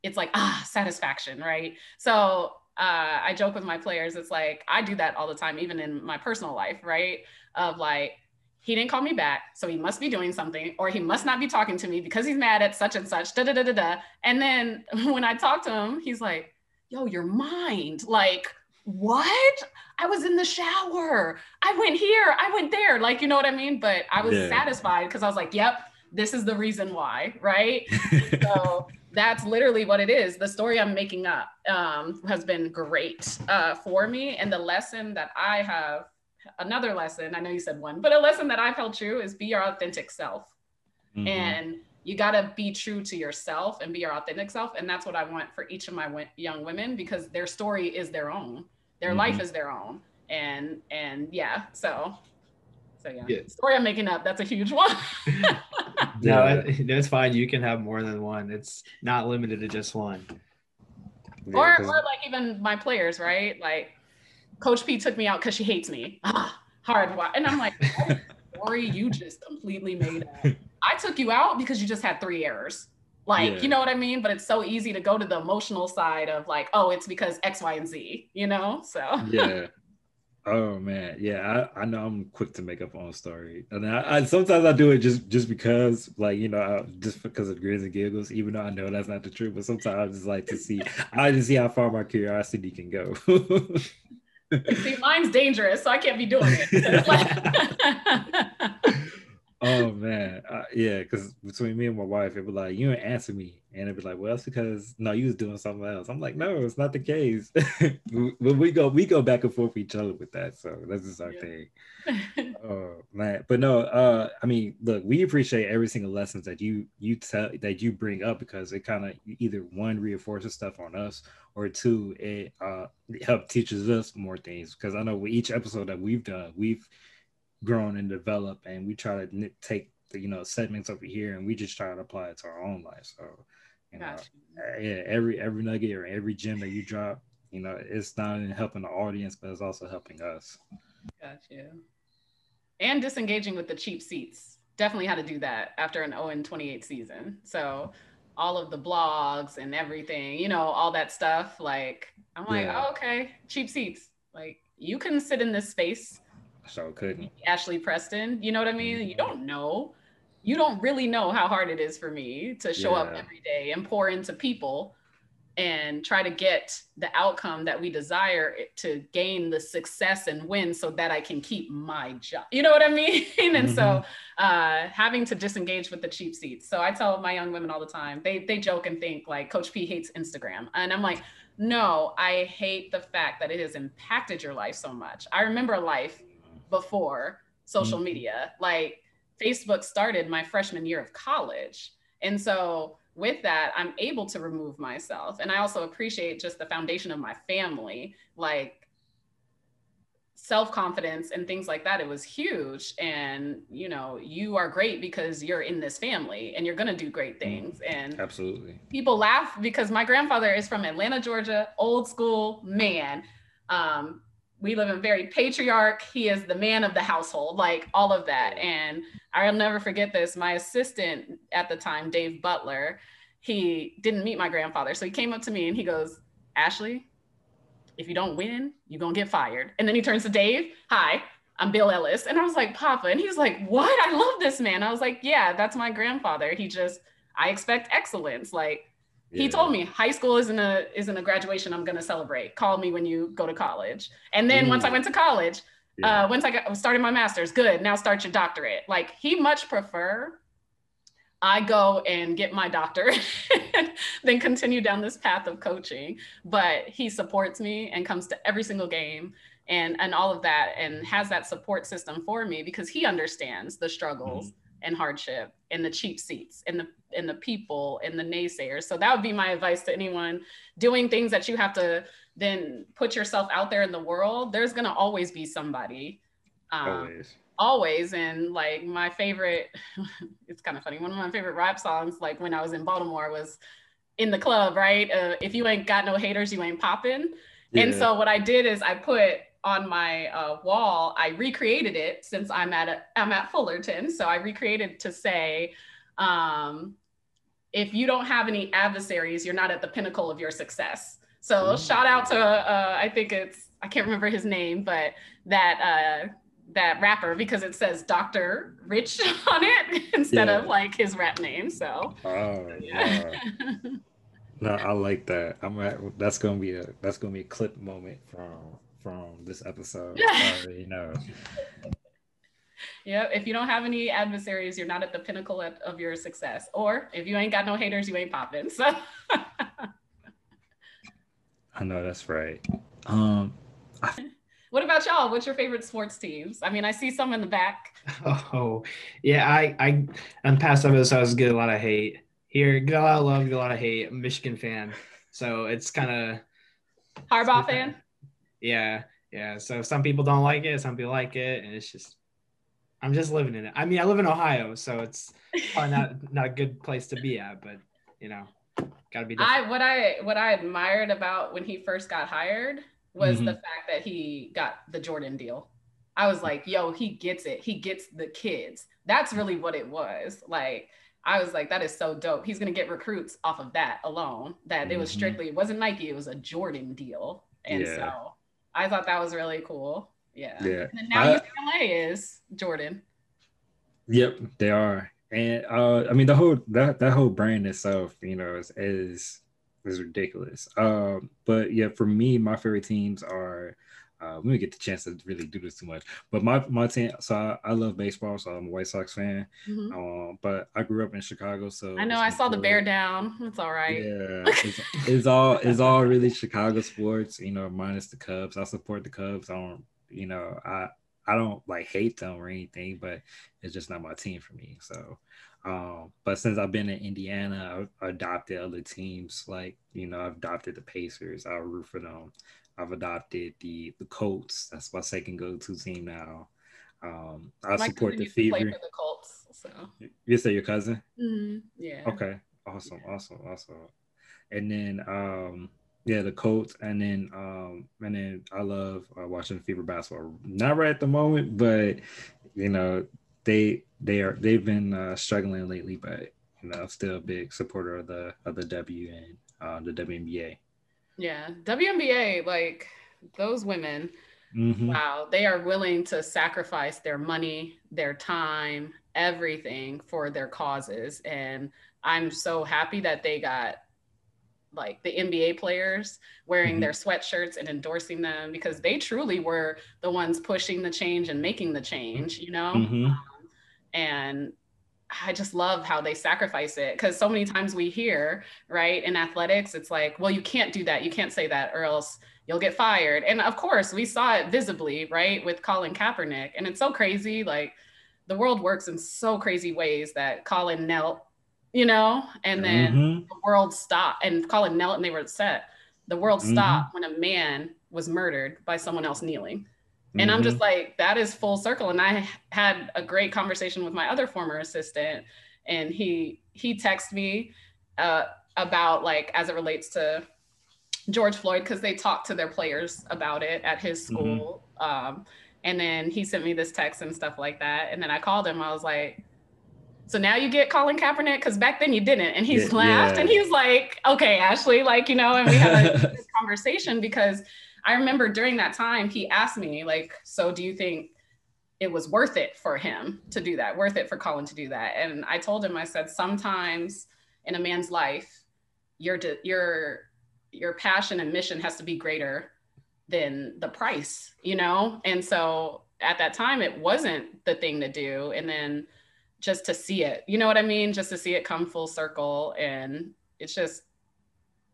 It's like, ah, satisfaction, right? So uh, I joke with my players, it's like I do that all the time, even in my personal life, right? Of like, he didn't call me back, so he must be doing something, or he must not be talking to me because he's mad at such and such. Da da da da da. And then when I talk to him, he's like, "Yo, your mind, like." What? I was in the shower. I went here. I went there. Like, you know what I mean? But I was yeah. satisfied because I was like, yep, this is the reason why. Right. so that's literally what it is. The story I'm making up um, has been great uh, for me. And the lesson that I have another lesson, I know you said one, but a lesson that I've held true is be your authentic self. Mm-hmm. And you got to be true to yourself and be your authentic self. And that's what I want for each of my w- young women because their story is their own, their mm-hmm. life is their own. And, and yeah, so, so yeah. yeah. Story I'm making up, that's a huge one. no, that's fine. You can have more than one. It's not limited to just one. Yeah, or, or like even my players, right? Like Coach P took me out because she hates me. Ah, hard. And I'm like, story you just completely made up. I took you out because you just had three errors. Like, yeah. you know what I mean? But it's so easy to go to the emotional side of like, oh, it's because X, Y, and Z, you know? So yeah. Oh man, yeah, I, I know I'm quick to make up on a story, and I, I, sometimes I do it just just because, like you know, I, just because of grins and giggles, even though I know that's not the truth. But sometimes I just like to see, I just see how far my curiosity can go. See, mine's dangerous, so I can't be doing it. oh man, uh, yeah, because between me and my wife, it was like you didn't answer me, and it'd be like, well, it's because no, you was doing something else. I'm like, no, it's not the case. but we go, we go back and forth with each other with that, so that's just our yeah. thing. oh man, but no, uh, I mean, look, we appreciate every single lessons that you you tell that you bring up because it kind of either one reinforces stuff on us or two, it uh help teaches us more things. Because I know with each episode that we've done, we've grown and developed, and we try to take the you know segments over here, and we just try to apply it to our own life. So, you know, eh, yeah, every every nugget or every gem that you drop, you know, it's not only helping the audience, but it's also helping us. Gotcha. And disengaging with the cheap seats. Definitely had to do that after an 0 28 season. So all of the blogs and everything, you know, all that stuff. Like, I'm like, yeah. oh, okay, cheap seats. Like, you can sit in this space. So couldn't. Ashley Preston, you know what I mean? Mm-hmm. You don't know. You don't really know how hard it is for me to show yeah. up every day and pour into people and try to get the outcome that we desire to gain the success and win so that I can keep my job. You know what I mean? and mm-hmm. so uh, having to disengage with the cheap seats. So I tell my young women all the time, they, they joke and think like Coach P hates Instagram. And I'm like, no, I hate the fact that it has impacted your life so much. I remember life before social mm-hmm. media. Like Facebook started my freshman year of college. And so with that, I'm able to remove myself. And I also appreciate just the foundation of my family, like self confidence and things like that. It was huge. And, you know, you are great because you're in this family and you're going to do great mm, things. And absolutely. People laugh because my grandfather is from Atlanta, Georgia, old school man. Um, we live in very patriarch. He is the man of the household, like all of that. And I'll never forget this. My assistant at the time, Dave Butler, he didn't meet my grandfather. So he came up to me and he goes, Ashley, if you don't win, you're gonna get fired. And then he turns to Dave, hi, I'm Bill Ellis. And I was like, Papa. And he was like, What? I love this man. I was like, Yeah, that's my grandfather. He just, I expect excellence. Like yeah. he told me high school isn't a isn't a graduation I'm gonna celebrate. Call me when you go to college. And then Ooh. once I went to college, yeah. uh, once I got started my master's, good. Now start your doctorate. Like he much prefer I go and get my doctorate, then continue down this path of coaching. But he supports me and comes to every single game and and all of that and has that support system for me because he understands the struggles mm-hmm. And hardship and the cheap seats and the and the people and the naysayers. So that would be my advice to anyone doing things that you have to then put yourself out there in the world. There's gonna always be somebody. Um, always always and like my favorite it's kind of funny one of my favorite rap songs like when i was in baltimore was in the club right uh, if you ain't got no haters you ain't popping yeah. and so what i did is i put on my uh, wall i recreated it since i'm at a, i'm at fullerton so i recreated to say um, if you don't have any adversaries you're not at the pinnacle of your success so shout out to uh, i think it's i can't remember his name but that uh, that rapper because it says Dr. Rich on it instead yeah. of like his rap name. So oh, yeah. no, I like that. I'm at, that's gonna be a that's gonna be a clip moment from from this episode. you know. Yeah, if you don't have any adversaries, you're not at the pinnacle of, of your success. Or if you ain't got no haters, you ain't popping. So I know that's right. Um I, what about y'all? What's your favorite sports teams? I mean, I see some in the back. Oh, yeah. I I on past episodes getting a lot of hate. Here, get a lot of love, get a lot of hate. I'm a Michigan fan, so it's kind of Harbaugh fan. Yeah, yeah. So some people don't like it, some people like it, and it's just I'm just living in it. I mean, I live in Ohio, so it's probably not not a good place to be at, but you know, gotta be. Different. I what I what I admired about when he first got hired was mm-hmm. the fact that he got the Jordan deal. I was like, yo, he gets it. He gets the kids. That's really what it was. Like, I was like, that is so dope. He's gonna get recruits off of that alone. That mm-hmm. it was mm-hmm. strictly, it wasn't Nike, it was a Jordan deal. And yeah. so I thought that was really cool. Yeah. Yeah. And now I, UCLA is Jordan. Yep, they are. And uh, I mean the whole that that whole brand itself, you know, is, is is ridiculous. Um, but yeah, for me, my favorite teams are. Uh, we didn't get the chance to really do this too much, but my my team. So I, I love baseball, so I'm a White Sox fan. Mm-hmm. Um, but I grew up in Chicago, so I know I saw the bear down. It's all right. Yeah, it's, it's all it's all really Chicago sports. You know, minus the Cubs. I support the Cubs. I don't. You know, I I don't like hate them or anything, but it's just not my team for me. So um, but since I've been in Indiana, I've adopted other teams. Like you know, I've adopted the Pacers. I root for them. I've adopted the the Colts. That's my second go-to team now. Um, I my support the Fever. The Colts. So you say your cousin? Mm-hmm. Yeah. Okay. Awesome. Awesome. Awesome. And then um, yeah, the Colts, and then um, and then I love uh, watching Fever basketball. Not right at the moment, but you know they they are they've been uh, struggling lately, but you know, I'm still a big supporter of the of the W and uh, the WNBA. Yeah, WNBA, like those women, mm-hmm. wow, they are willing to sacrifice their money, their time, everything for their causes, and I'm so happy that they got like the NBA players wearing mm-hmm. their sweatshirts and endorsing them because they truly were the ones pushing the change and making the change, you know? Mm-hmm. Um, and I just love how they sacrifice it because so many times we hear, right, in athletics, it's like, well, you can't do that. You can't say that or else you'll get fired. And of course, we saw it visibly, right, with Colin Kaepernick. And it's so crazy. Like the world works in so crazy ways that Colin knelt, you know, and then mm-hmm. the world stopped and Colin knelt and they were upset. The world mm-hmm. stopped when a man was murdered by someone else kneeling. And mm-hmm. I'm just mm-hmm. like, that is full circle. And I had a great conversation with my other former assistant, and he he texted me uh, about like as it relates to George Floyd because they talked to their players about it at his mm-hmm. school. Mm-hmm. Um, and then he sent me this text and stuff like that. And then I called him. I was like, So now you get Colin Kaepernick because back then you didn't. And he's Yeah, laughed yeah. and he was like, okay, Ashley, like, you know, and we had a conversation because I remember during that time he asked me, like, so do you think it was worth it for him to do that, worth it for Colin to do that? And I told him, I said, sometimes in a man's life, your your your passion and mission has to be greater than the price, you know? And so at that time it wasn't the thing to do. And then just to see it, you know what I mean? Just to see it come full circle. And it's just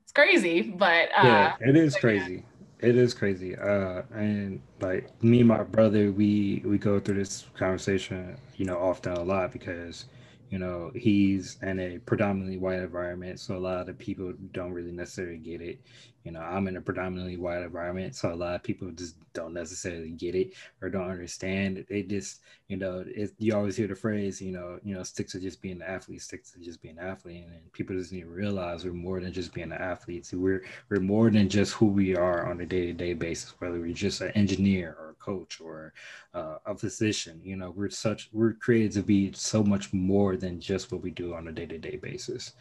it's crazy. But uh yeah, it is but yeah. It is crazy. Uh, and like me and my brother, we we go through this conversation, you know, often a lot because, you know, he's in a predominantly white environment, so a lot of people don't really necessarily get it. You know, I'm in a predominantly white environment, so a lot of people just don't necessarily get it or don't understand. They just, you know, you always hear the phrase, you know, you know, stick to just being an athlete, stick to just being an athlete, and, people just need to realize we're more than just being an athlete. So we're we're more than just who we are on a day to day basis, whether we're just an engineer or a coach or uh, a physician. You know, we're such we're created to be so much more than just what we do on a day to day basis,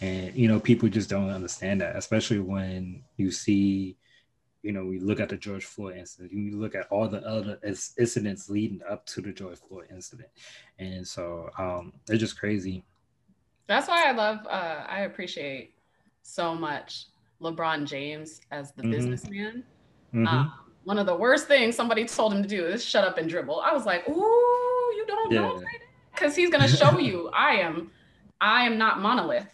and you know, people just don't understand that, especially when you see. You know, we look at the George Floyd incident. You look at all the other incidents leading up to the George Floyd incident, and so um, it's just crazy. that's why I love uh I appreciate so much LeBron James as the Mhm. businessman. Mhm. Um, one of the worst things somebody told him to do is shut up and dribble. I was like, ooh, you don't know because he's gonna show you I am I am not monolith.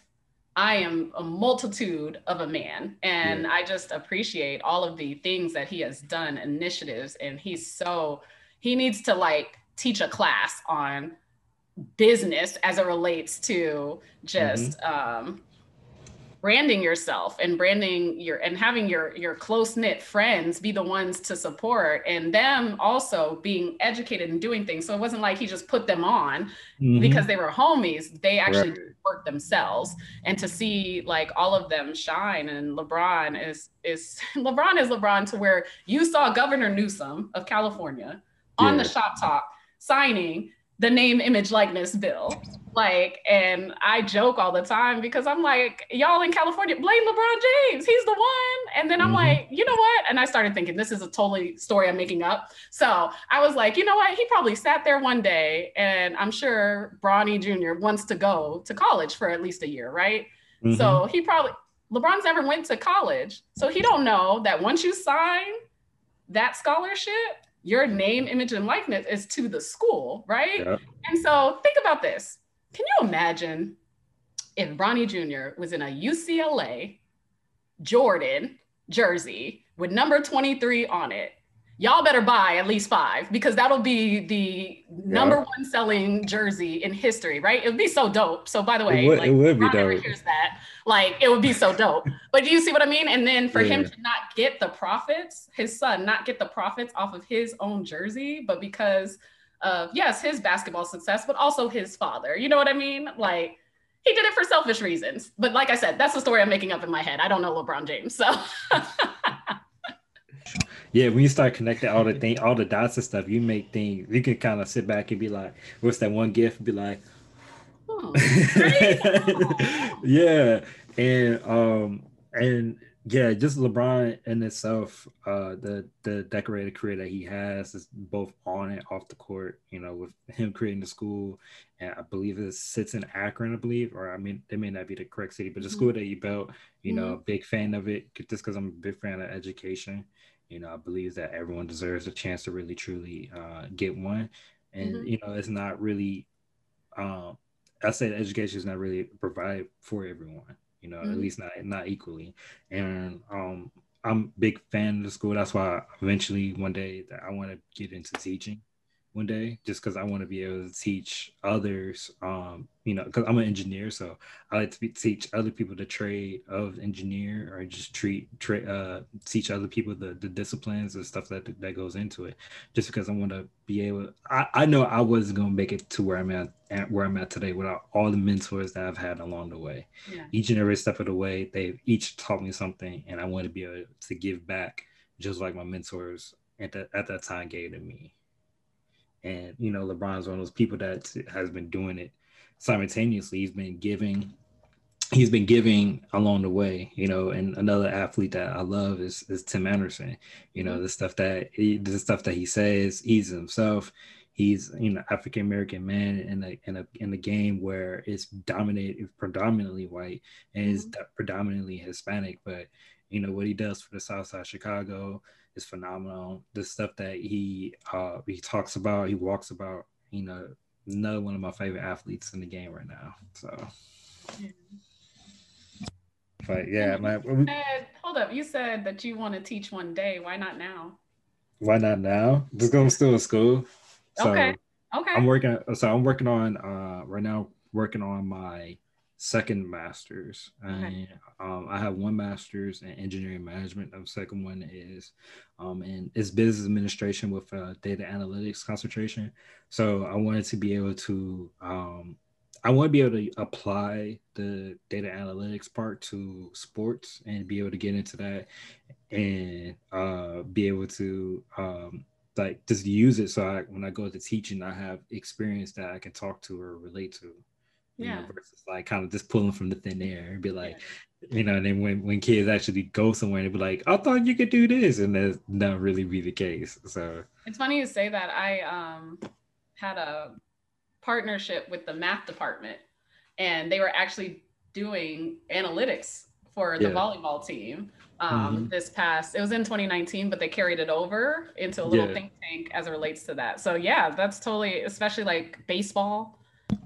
I am a multitude of a man. And Yeah. I just appreciate all of the things that he has done, initiatives, and he's so he needs to like teach a class on business as it relates to just um branding yourself and branding your and having your your close knit friends be the ones to support and them also being educated and doing things. So it wasn't like he just put them on Mhm. because they were homies. They actually Right. work themselves. And to see like all of them shine and lebron is is lebron is lebron to where you saw governor newsom of california on the shop talk signing the name image likeness bill like and i joke all the time because i'm like y'all in california blame lebron james he's the one and then i'm Mhm. like you know what and i started thinking this is a totally story i'm making up so i was like you know what he probably sat there one day and i'm sure bronny jr wants to go to college for at least a year right Mhm. so he probably LeBron's never went to college, so he don't know that once you sign that scholarship, your name, image, and likeness is to the school, right? Yep. And so think about this. Can you imagine if Bronny Jr. was in a UCLA Jordan jersey with number 23 on it? Y'all better buy at least five because that'll be the number Yeah. one selling jersey in history, right? It would be so dope. So by the way, it would, like, it would be dope. hears that. Like it would be so dope. but do you see what I mean? And then for him to not get the profits, his son not get the profits off of his own jersey, but because of yes, his basketball success, but also his father. You know what I mean? Like he did it for selfish reasons. But like I said, that's the story I'm making up in my head. I don't know LeBron James. So Yeah, when you start connecting all the thing, all the dots and stuff, you make things. You can kind of sit back and be like, "What's that one gift?" Be like, hmm. yeah, and um, and yeah, just LeBron in itself, uh, the the decorated career that he has is both on and off the court. You know, with him creating the school, and I believe it sits in Akron, I believe, or I mean, it may not be the correct city, but the Mhm. school that he built. You know, big fan of it, just because I'm a big fan of education. You know, I believe that everyone deserves a chance to really truly uh, get one, and Mhm. you know, it's not really. Um, I say education is not really provided for everyone. You know, at Mhm. least not not equally. And um, I'm a big fan of the school. That's why eventually one day that I want to get into teaching. One day, just because I want to be able to teach others. Um, you know, because I'm an engineer, so I like to be, teach other people the trade of engineer, or just treat tra- uh, teach other people the, the disciplines and stuff that that goes into it. Just because I want to be able, I, I know I wasn't gonna make it to where I'm at, at where I'm at today without all the mentors that I've had along the way. yeah. Each and every step of the way, they've each taught me something, and I want to be able to give back, just like my mentors at that at that time gave to me. And you know, LeBron's one of those people that has been doing it simultaneously he's been giving he's been giving along the way, you know, and another athlete that I love is is Tim Anderson. You know, the stuff that he, the stuff that he says, he's himself. He's you know African American man in a in a in a game where it's dominated predominantly white and is mm-hmm. predominantly Hispanic, but you know what he does for the South Side Chicago is phenomenal. The stuff that he uh he talks about, he walks about, you know, another one of my favorite athletes in the game right now. So. Yeah. But yeah, my, said, hold up. You said that you want to teach one day. Why not now? Why not now? Just going still in school. So okay. Okay. I'm working. So I'm working on uh right now. Working on my second master's, and okay. um, I have one master's in engineering management. The second one is um in is business administration with uh, data analytics concentration. So I wanted to be able to um I want to be able to apply the data analytics part to sports and be able to get into that and uh, be able to um, like just use it so I, when I go to teaching, I have experience that I can talk to or relate to. Yeah. Know, versus like kind of just pulling from the thin air and be like, yeah. you know, and then when, when kids actually go somewhere and be like, I thought you could do this, and that's not really be the case. So it's funny you say that. I um had a partnership with the math department and they were actually doing analytics for the yeah. volleyball team um, mm-hmm. this past it was in 2019 but they carried it over into a little yeah. think tank as it relates to that so yeah that's totally especially like baseball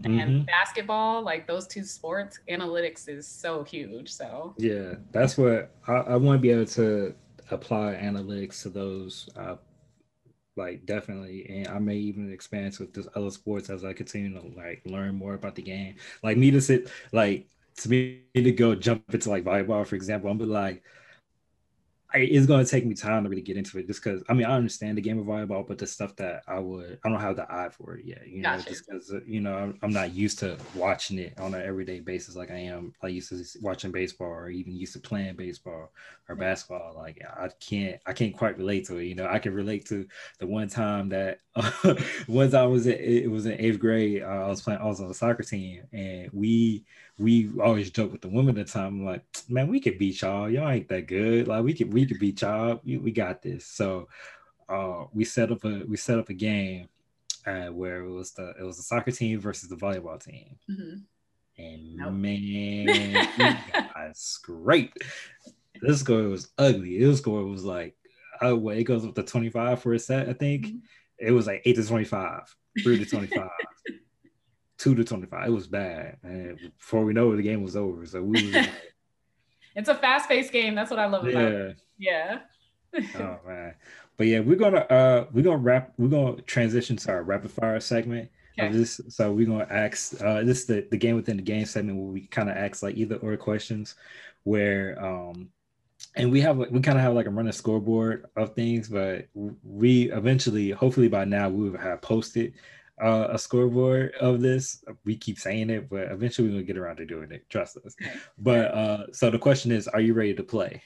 and mm-hmm. basketball like those two sports analytics is so huge so. Yeah that's what i, I want to be able to apply analytics to those uh, like definitely. And i may even expand with this other sports as i continue to like learn more about the game. Like me to sit like to me to go jump into like volleyball for example i'm be like it's going to take me time to really get into it just because I mean I understand the game of volleyball, but the stuff that I would I don't have the eye for it yet. You know, gotcha. just because you know I'm, I'm, not used to watching it on an everyday basis like I am. I used to watching baseball or even used to playing baseball or basketball. Like I can't I can't quite relate to it. You know, I can relate to the one time that once I was it, it was in eighth grade. Uh, I was playing I was on the soccer team and we we always joke with the women at the time, like, man, we could beat y'all. Y'all ain't that good. Like we could we could beat y'all. We, we got this. So uh, we set up a we set up a game uh, where it was the it was the soccer team versus the volleyball team. Mm-hmm. And nope. man, that's great. This score was ugly. This score was like, oh, wait, it goes up to 25 for a set, I think. Mm-hmm. It was like 8 to 25, 3 to 25. two to 25. It was bad. And before we know it, the game was over. So we was It's a fast-paced game. That's what I love about it. Yeah. oh man. But yeah, we're gonna uh we're gonna wrap we're gonna transition to our rapid fire segment. Okay. Of this, so we're gonna ask uh this is the, the game within the game segment where we kind of ask like either or questions where um and we have we kind of have like a running scoreboard of things, but we eventually, hopefully by now, we will have posted uh, a scoreboard of this. We keep saying it, but eventually we're gonna get around to doing it. Trust us. But uh, so the question is, are you ready to play?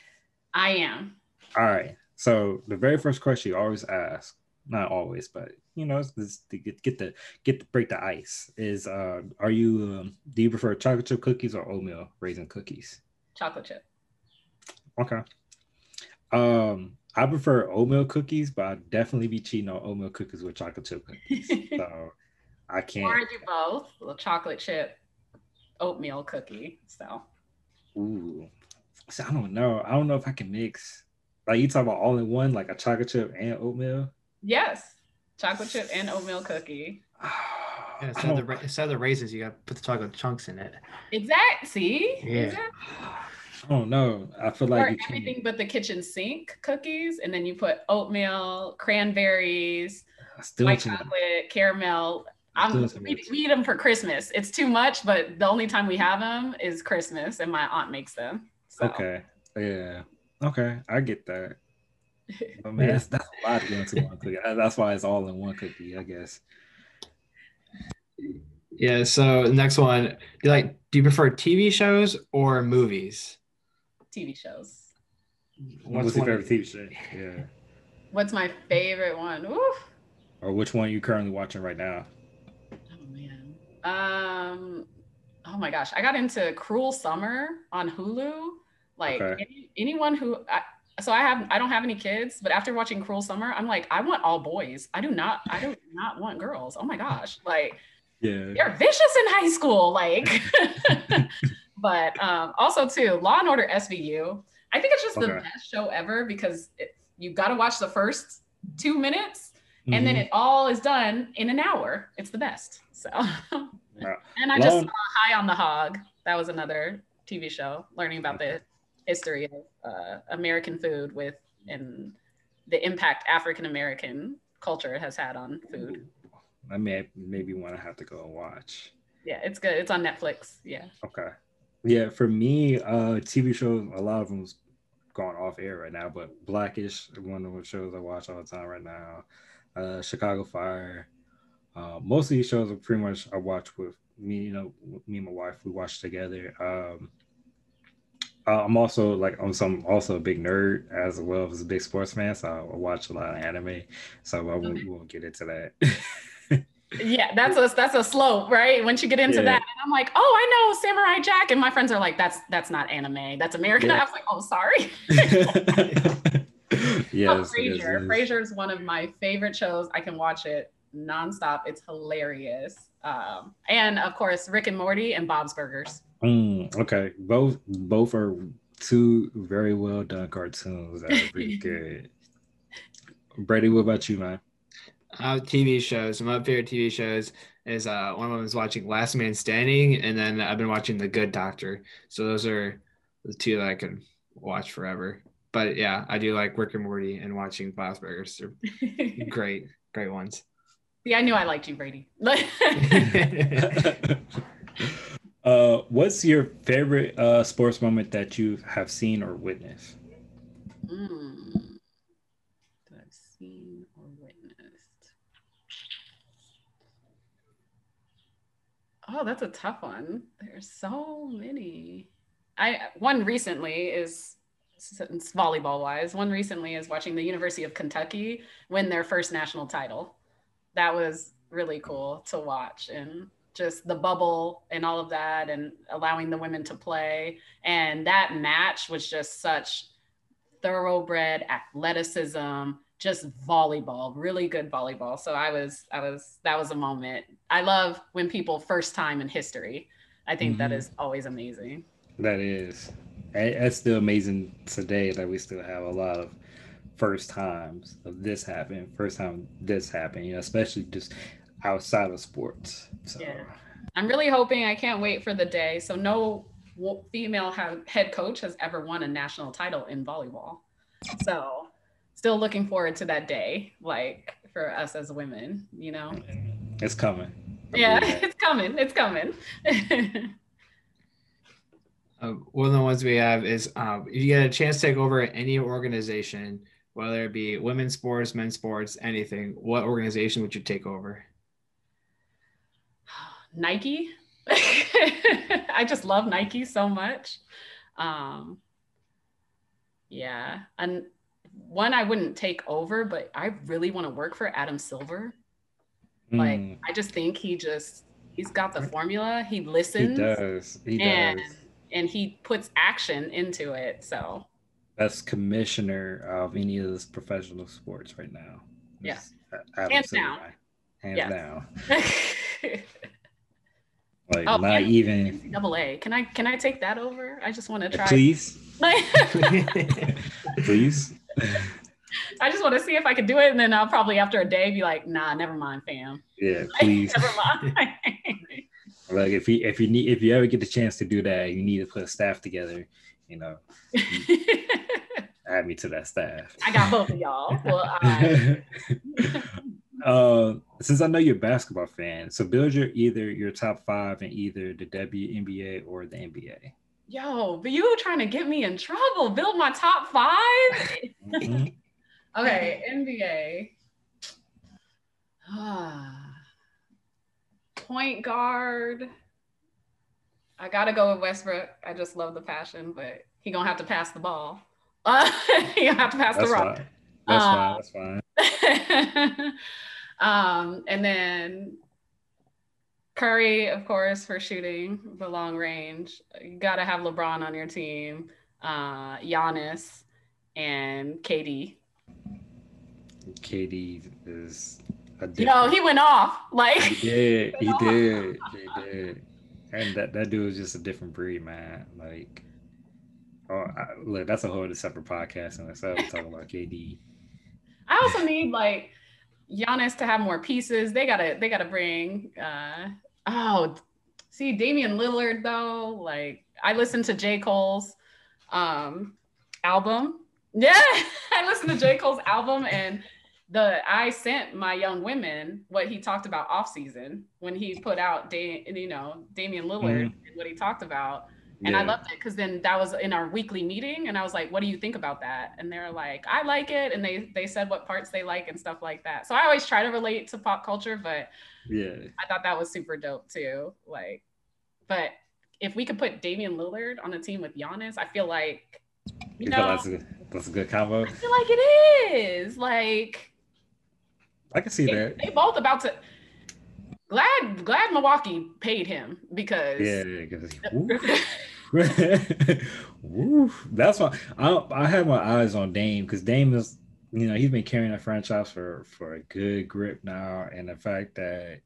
I am. All right. So the very first question you always ask, not always, but you know, this, to get, get the get the break the ice is, uh, are you um, do you prefer chocolate chip cookies or oatmeal raisin cookies? Chocolate chip. Okay. Um, I prefer oatmeal cookies, but I'd definitely be cheating on oatmeal cookies with chocolate chip cookies. so I can't. Or do both, a chocolate chip oatmeal cookie. So. Ooh, so I don't know. I don't know if I can mix. Like you talk about all in one, like a chocolate chip and oatmeal. Yes, chocolate chip and oatmeal cookie. Yeah, instead, of the, instead of the raisins, you got to put the chocolate chunks in it. Exactly. See. Yeah. Exactly. Oh know. I feel like or everything but the kitchen sink cookies, and then you put oatmeal, cranberries, Still white chocolate, much. caramel. I'm, we, we, eat them for Christmas. It's too much, but the only time we have them is Christmas, and my aunt makes them. So. Okay, yeah, okay, I get that. But man, that's, that's a lot to go into one cookie. That's why it's all in one cookie, I guess. Yeah. So next one, do you like? Do you prefer TV shows or movies? TV shows. What's, What's your favorite TV show? Yeah. What's my favorite one? Oof. Or which one are you currently watching right now? Oh man. Um, oh my gosh, I got into Cruel Summer on Hulu. Like Okay. any, anyone who, I, so I have, I don't have any kids, but after watching Cruel Summer, I'm like, I want all boys. I do not, I do not want girls. Oh my gosh, like Yeah. they're vicious in high school, like. but um, also too, Law and Order SVU. I think it's just the best show ever because it, you got to watch the first two minutes and then Mhm. it all is done in an hour. It's the best. So, Yeah. and I just Long- saw High on the Hog. That was another TV show learning about the history of uh, American food with and the impact African American culture has had on food. I may maybe want to have to go and watch. Yeah, it's good. It's on Netflix. Yeah. Okay. Yeah, for me, uh, TV shows, a lot of them's gone off air right now, but Blackish, one of the shows I watch all the time right now. Uh, Chicago Fire. Uh, most of these shows are pretty much I watch with me, you know, me and my wife. We watch together. Um, I'm also like I'm some also a big nerd as well as a big sports fan, so I watch a lot of anime. So I won't, we won't get into that. Yeah, that's a that's a slope, right? Once you get into Yeah. that, and I'm like, oh, I know Samurai Jack, and my friends are like, that's that's not anime, that's American. Yeah. I was like, oh, sorry. yes, Frasier. yes. Frasier is one of my favorite shows. I can watch it nonstop. It's hilarious. Um, and of course, Rick and Morty and Bob's Burgers. Mm, okay, both both are two very well done cartoons that are pretty good. Brady, what about you, man? Uh, TV shows. My favorite TV shows is uh, one of them is watching Last Man Standing, and then I've been watching The Good Doctor. So those are the two that I can watch forever. But yeah, I do like Rick and Morty and watching Bob's Burgers. They're great, great ones. yeah, I knew I liked you, Brady. uh, what's your favorite uh, sports moment that you have seen or witnessed? Mm. That I've seen or witnessed. Oh, that's a tough one. There's so many. I one recently is volleyball wise. One recently is watching the University of Kentucky win their first national title. That was really cool to watch and just the bubble and all of that and allowing the women to play and that match was just such thoroughbred athleticism just volleyball really good volleyball. So i was i was that was a moment. I love when people first time in history. I think that Mhm. is always amazing. That is, That's still amazing today that we still have a lot of first times of this happen, first time this happened, you know, especially just outside of sports. So, Yeah. i'm really hoping i can't wait for the day. So no female ha- head coach has ever won a national title in volleyball. So still looking forward to that day like for us as women you know it's coming. I yeah it's coming it's coming Uh, one of the ones we have is um, if you get a chance to take over any organization, whether it be women's sports, men's sports, anything, what organization would you take over? Nike. I just love Nike so much. Um, yeah, and one I wouldn't take over, but I really want to work for Adam Silver. Like, Mm, I just think he just he's got the formula. He listens. he does. He and does. and he puts action into it. So Best commissioner of any of this professional sports right now. Yeah. It's Adam Hands down. Hands Yeah. down. Like Oh, not even. double A. Can I can I take that over? I just want to try. Please, please. I just want to see if I could do it, and then I'll probably after a day be like, "Nah, never mind, fam. Yeah, please. never mind." Like if you if you need if you ever get the chance to do that, you need to put a staff together. You know, add me to that staff. I got both of y'all. Well, I, uh, since I know you're a basketball fan, so build your either your top five in either the WNBA or the NBA. Yo, but you were trying to get me in trouble? Build my top five? Mhm. Okay, NBA. Ah, Point guard. I gotta go with Westbrook. I just love the passion, but he gonna have to pass the ball. Uh, he gonna have to pass That's the rock. fine. That's Uh, fine. That's fine. um, and then Curry, of course, for shooting the long range. You got to have LeBron on your team. Uh, Giannis and KD. KD is a you know he went off like he did he, he did he did and that that dude is just a different breed man like oh I, look that's a whole separate podcast and itself talking about KD I also need like Giannis to have more pieces they gotta they gotta bring uh oh see Damian Lillard though like I listened to J Cole's um album yeah I listened to J Cole's album and the I sent my young women what he talked about off season when he put out da- you know Damian Lillard mm-hmm. and what he talked about. And yeah. I loved it because then that was in our weekly meeting, and I was like, "What do you think about that?" And they're like, "I like it," and they they said what parts they like and stuff like that. So I always try to relate to pop culture, but yeah, I thought that was super dope too. Like, but if we could put Damian Lillard on a team with Giannis, I feel like you, you know that's a, that's a good combo. I feel like it is like I can see they, that. They both about to. Glad glad Milwaukee paid him because yeah, that's why I I have my eyes on Dame because Dame is you know he's been carrying a franchise for for a good grip now, and the fact that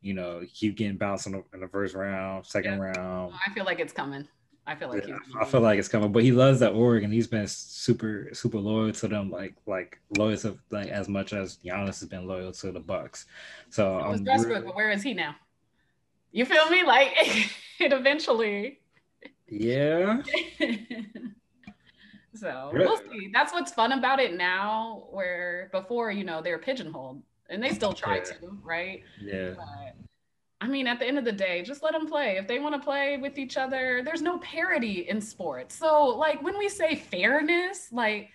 you know keep getting bounced in the, in the first round, second yeah. round. I feel like it's coming. I feel like yeah, I feel like it's coming, but he loves that Oregon. He's been super super loyal to them, like like loyal to like as much as Giannis has been loyal to the Bucks. So was Westbrook, really... but where is he now? You feel me? Like it eventually. Yeah. so really? we'll see. That's what's fun about it now. Where before, you know, they're pigeonholed, and they still try yeah. to, right? Yeah. But I mean, at the end of the day, just let them play. If they want to play with each other, there's no parity in sports. So, like, when we say fairness, like,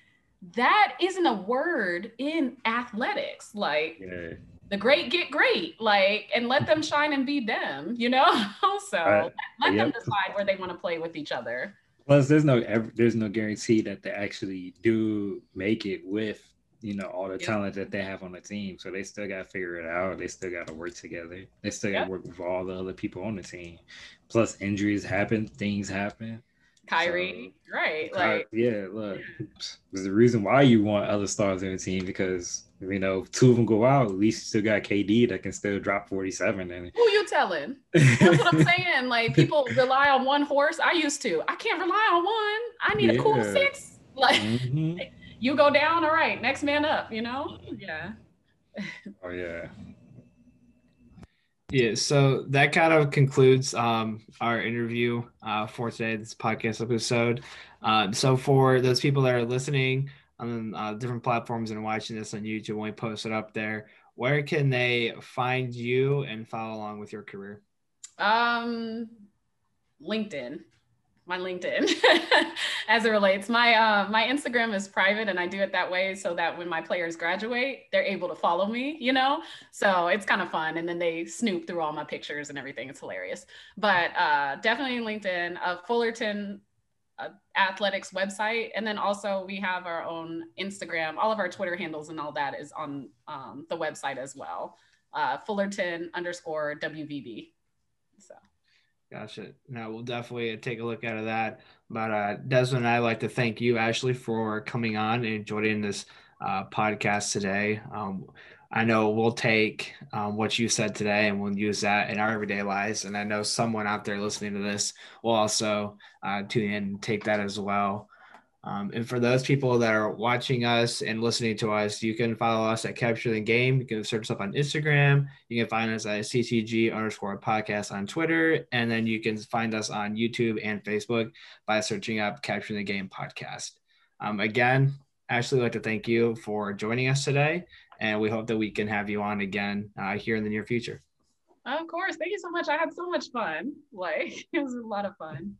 that isn't a word in athletics. Like, yeah. The great get great, like, and let them shine and be them, you know? so, uh, let yep. them decide where they want to play with each other. Plus, there's no there's no guarantee that they actually do make it with you know all the yeah. talent that they have on the team. So they still got to figure it out. They still got to work together. They still got to work with all the other people on the team. Plus injuries happen, things happen. Kyrie, so, right? Like yeah, look, there's the reason why you want other stars in the team because you know two of them go out, at least you still got KD that can still drop 47. And who you telling? That's what I'm saying. Like people rely on one horse. I used to. I can't rely on one. I need yeah. a cool six. Like. Mm-hmm you go down, all right, next man up, you know? Yeah. oh yeah. Yeah, so that kind of concludes um, our interview uh, for today, this podcast episode. Um, so, for those people that are listening on uh, different platforms and watching this on YouTube, when we post it up there, where can they find you and follow along with your career? Um, LinkedIn my LinkedIn as it relates. My uh, my Instagram is private, and I do it that way so that when my players graduate, they're able to follow me. You know, so it's kind of fun, and then they snoop through all my pictures and everything. It's hilarious. But uh, definitely LinkedIn, uh, Fullerton uh, Athletics website, and then also we have our own Instagram. All of our Twitter handles and all that is on um, the website as well. Uh, Fullerton underscore WVB. So. Gotcha. Now we'll definitely take a look at that. But uh, Desmond, I'd like to thank you, Ashley, for coming on and joining this uh, podcast today. Um, I know we'll take um, what you said today and we'll use that in our everyday lives. And I know someone out there listening to this will also uh, tune in and take that as well. Um, and for those people that are watching us and listening to us, you can follow us at Capture the Game. You can search us up on Instagram. You can find us at CTG underscore podcast on Twitter. And then you can find us on YouTube and Facebook by searching up Capture the Game podcast. Um, again, Ashley, I'd like to thank you for joining us today. And we hope that we can have you on again uh, here in the near future. Of course. Thank you so much. I had so much fun. Like, it was a lot of fun.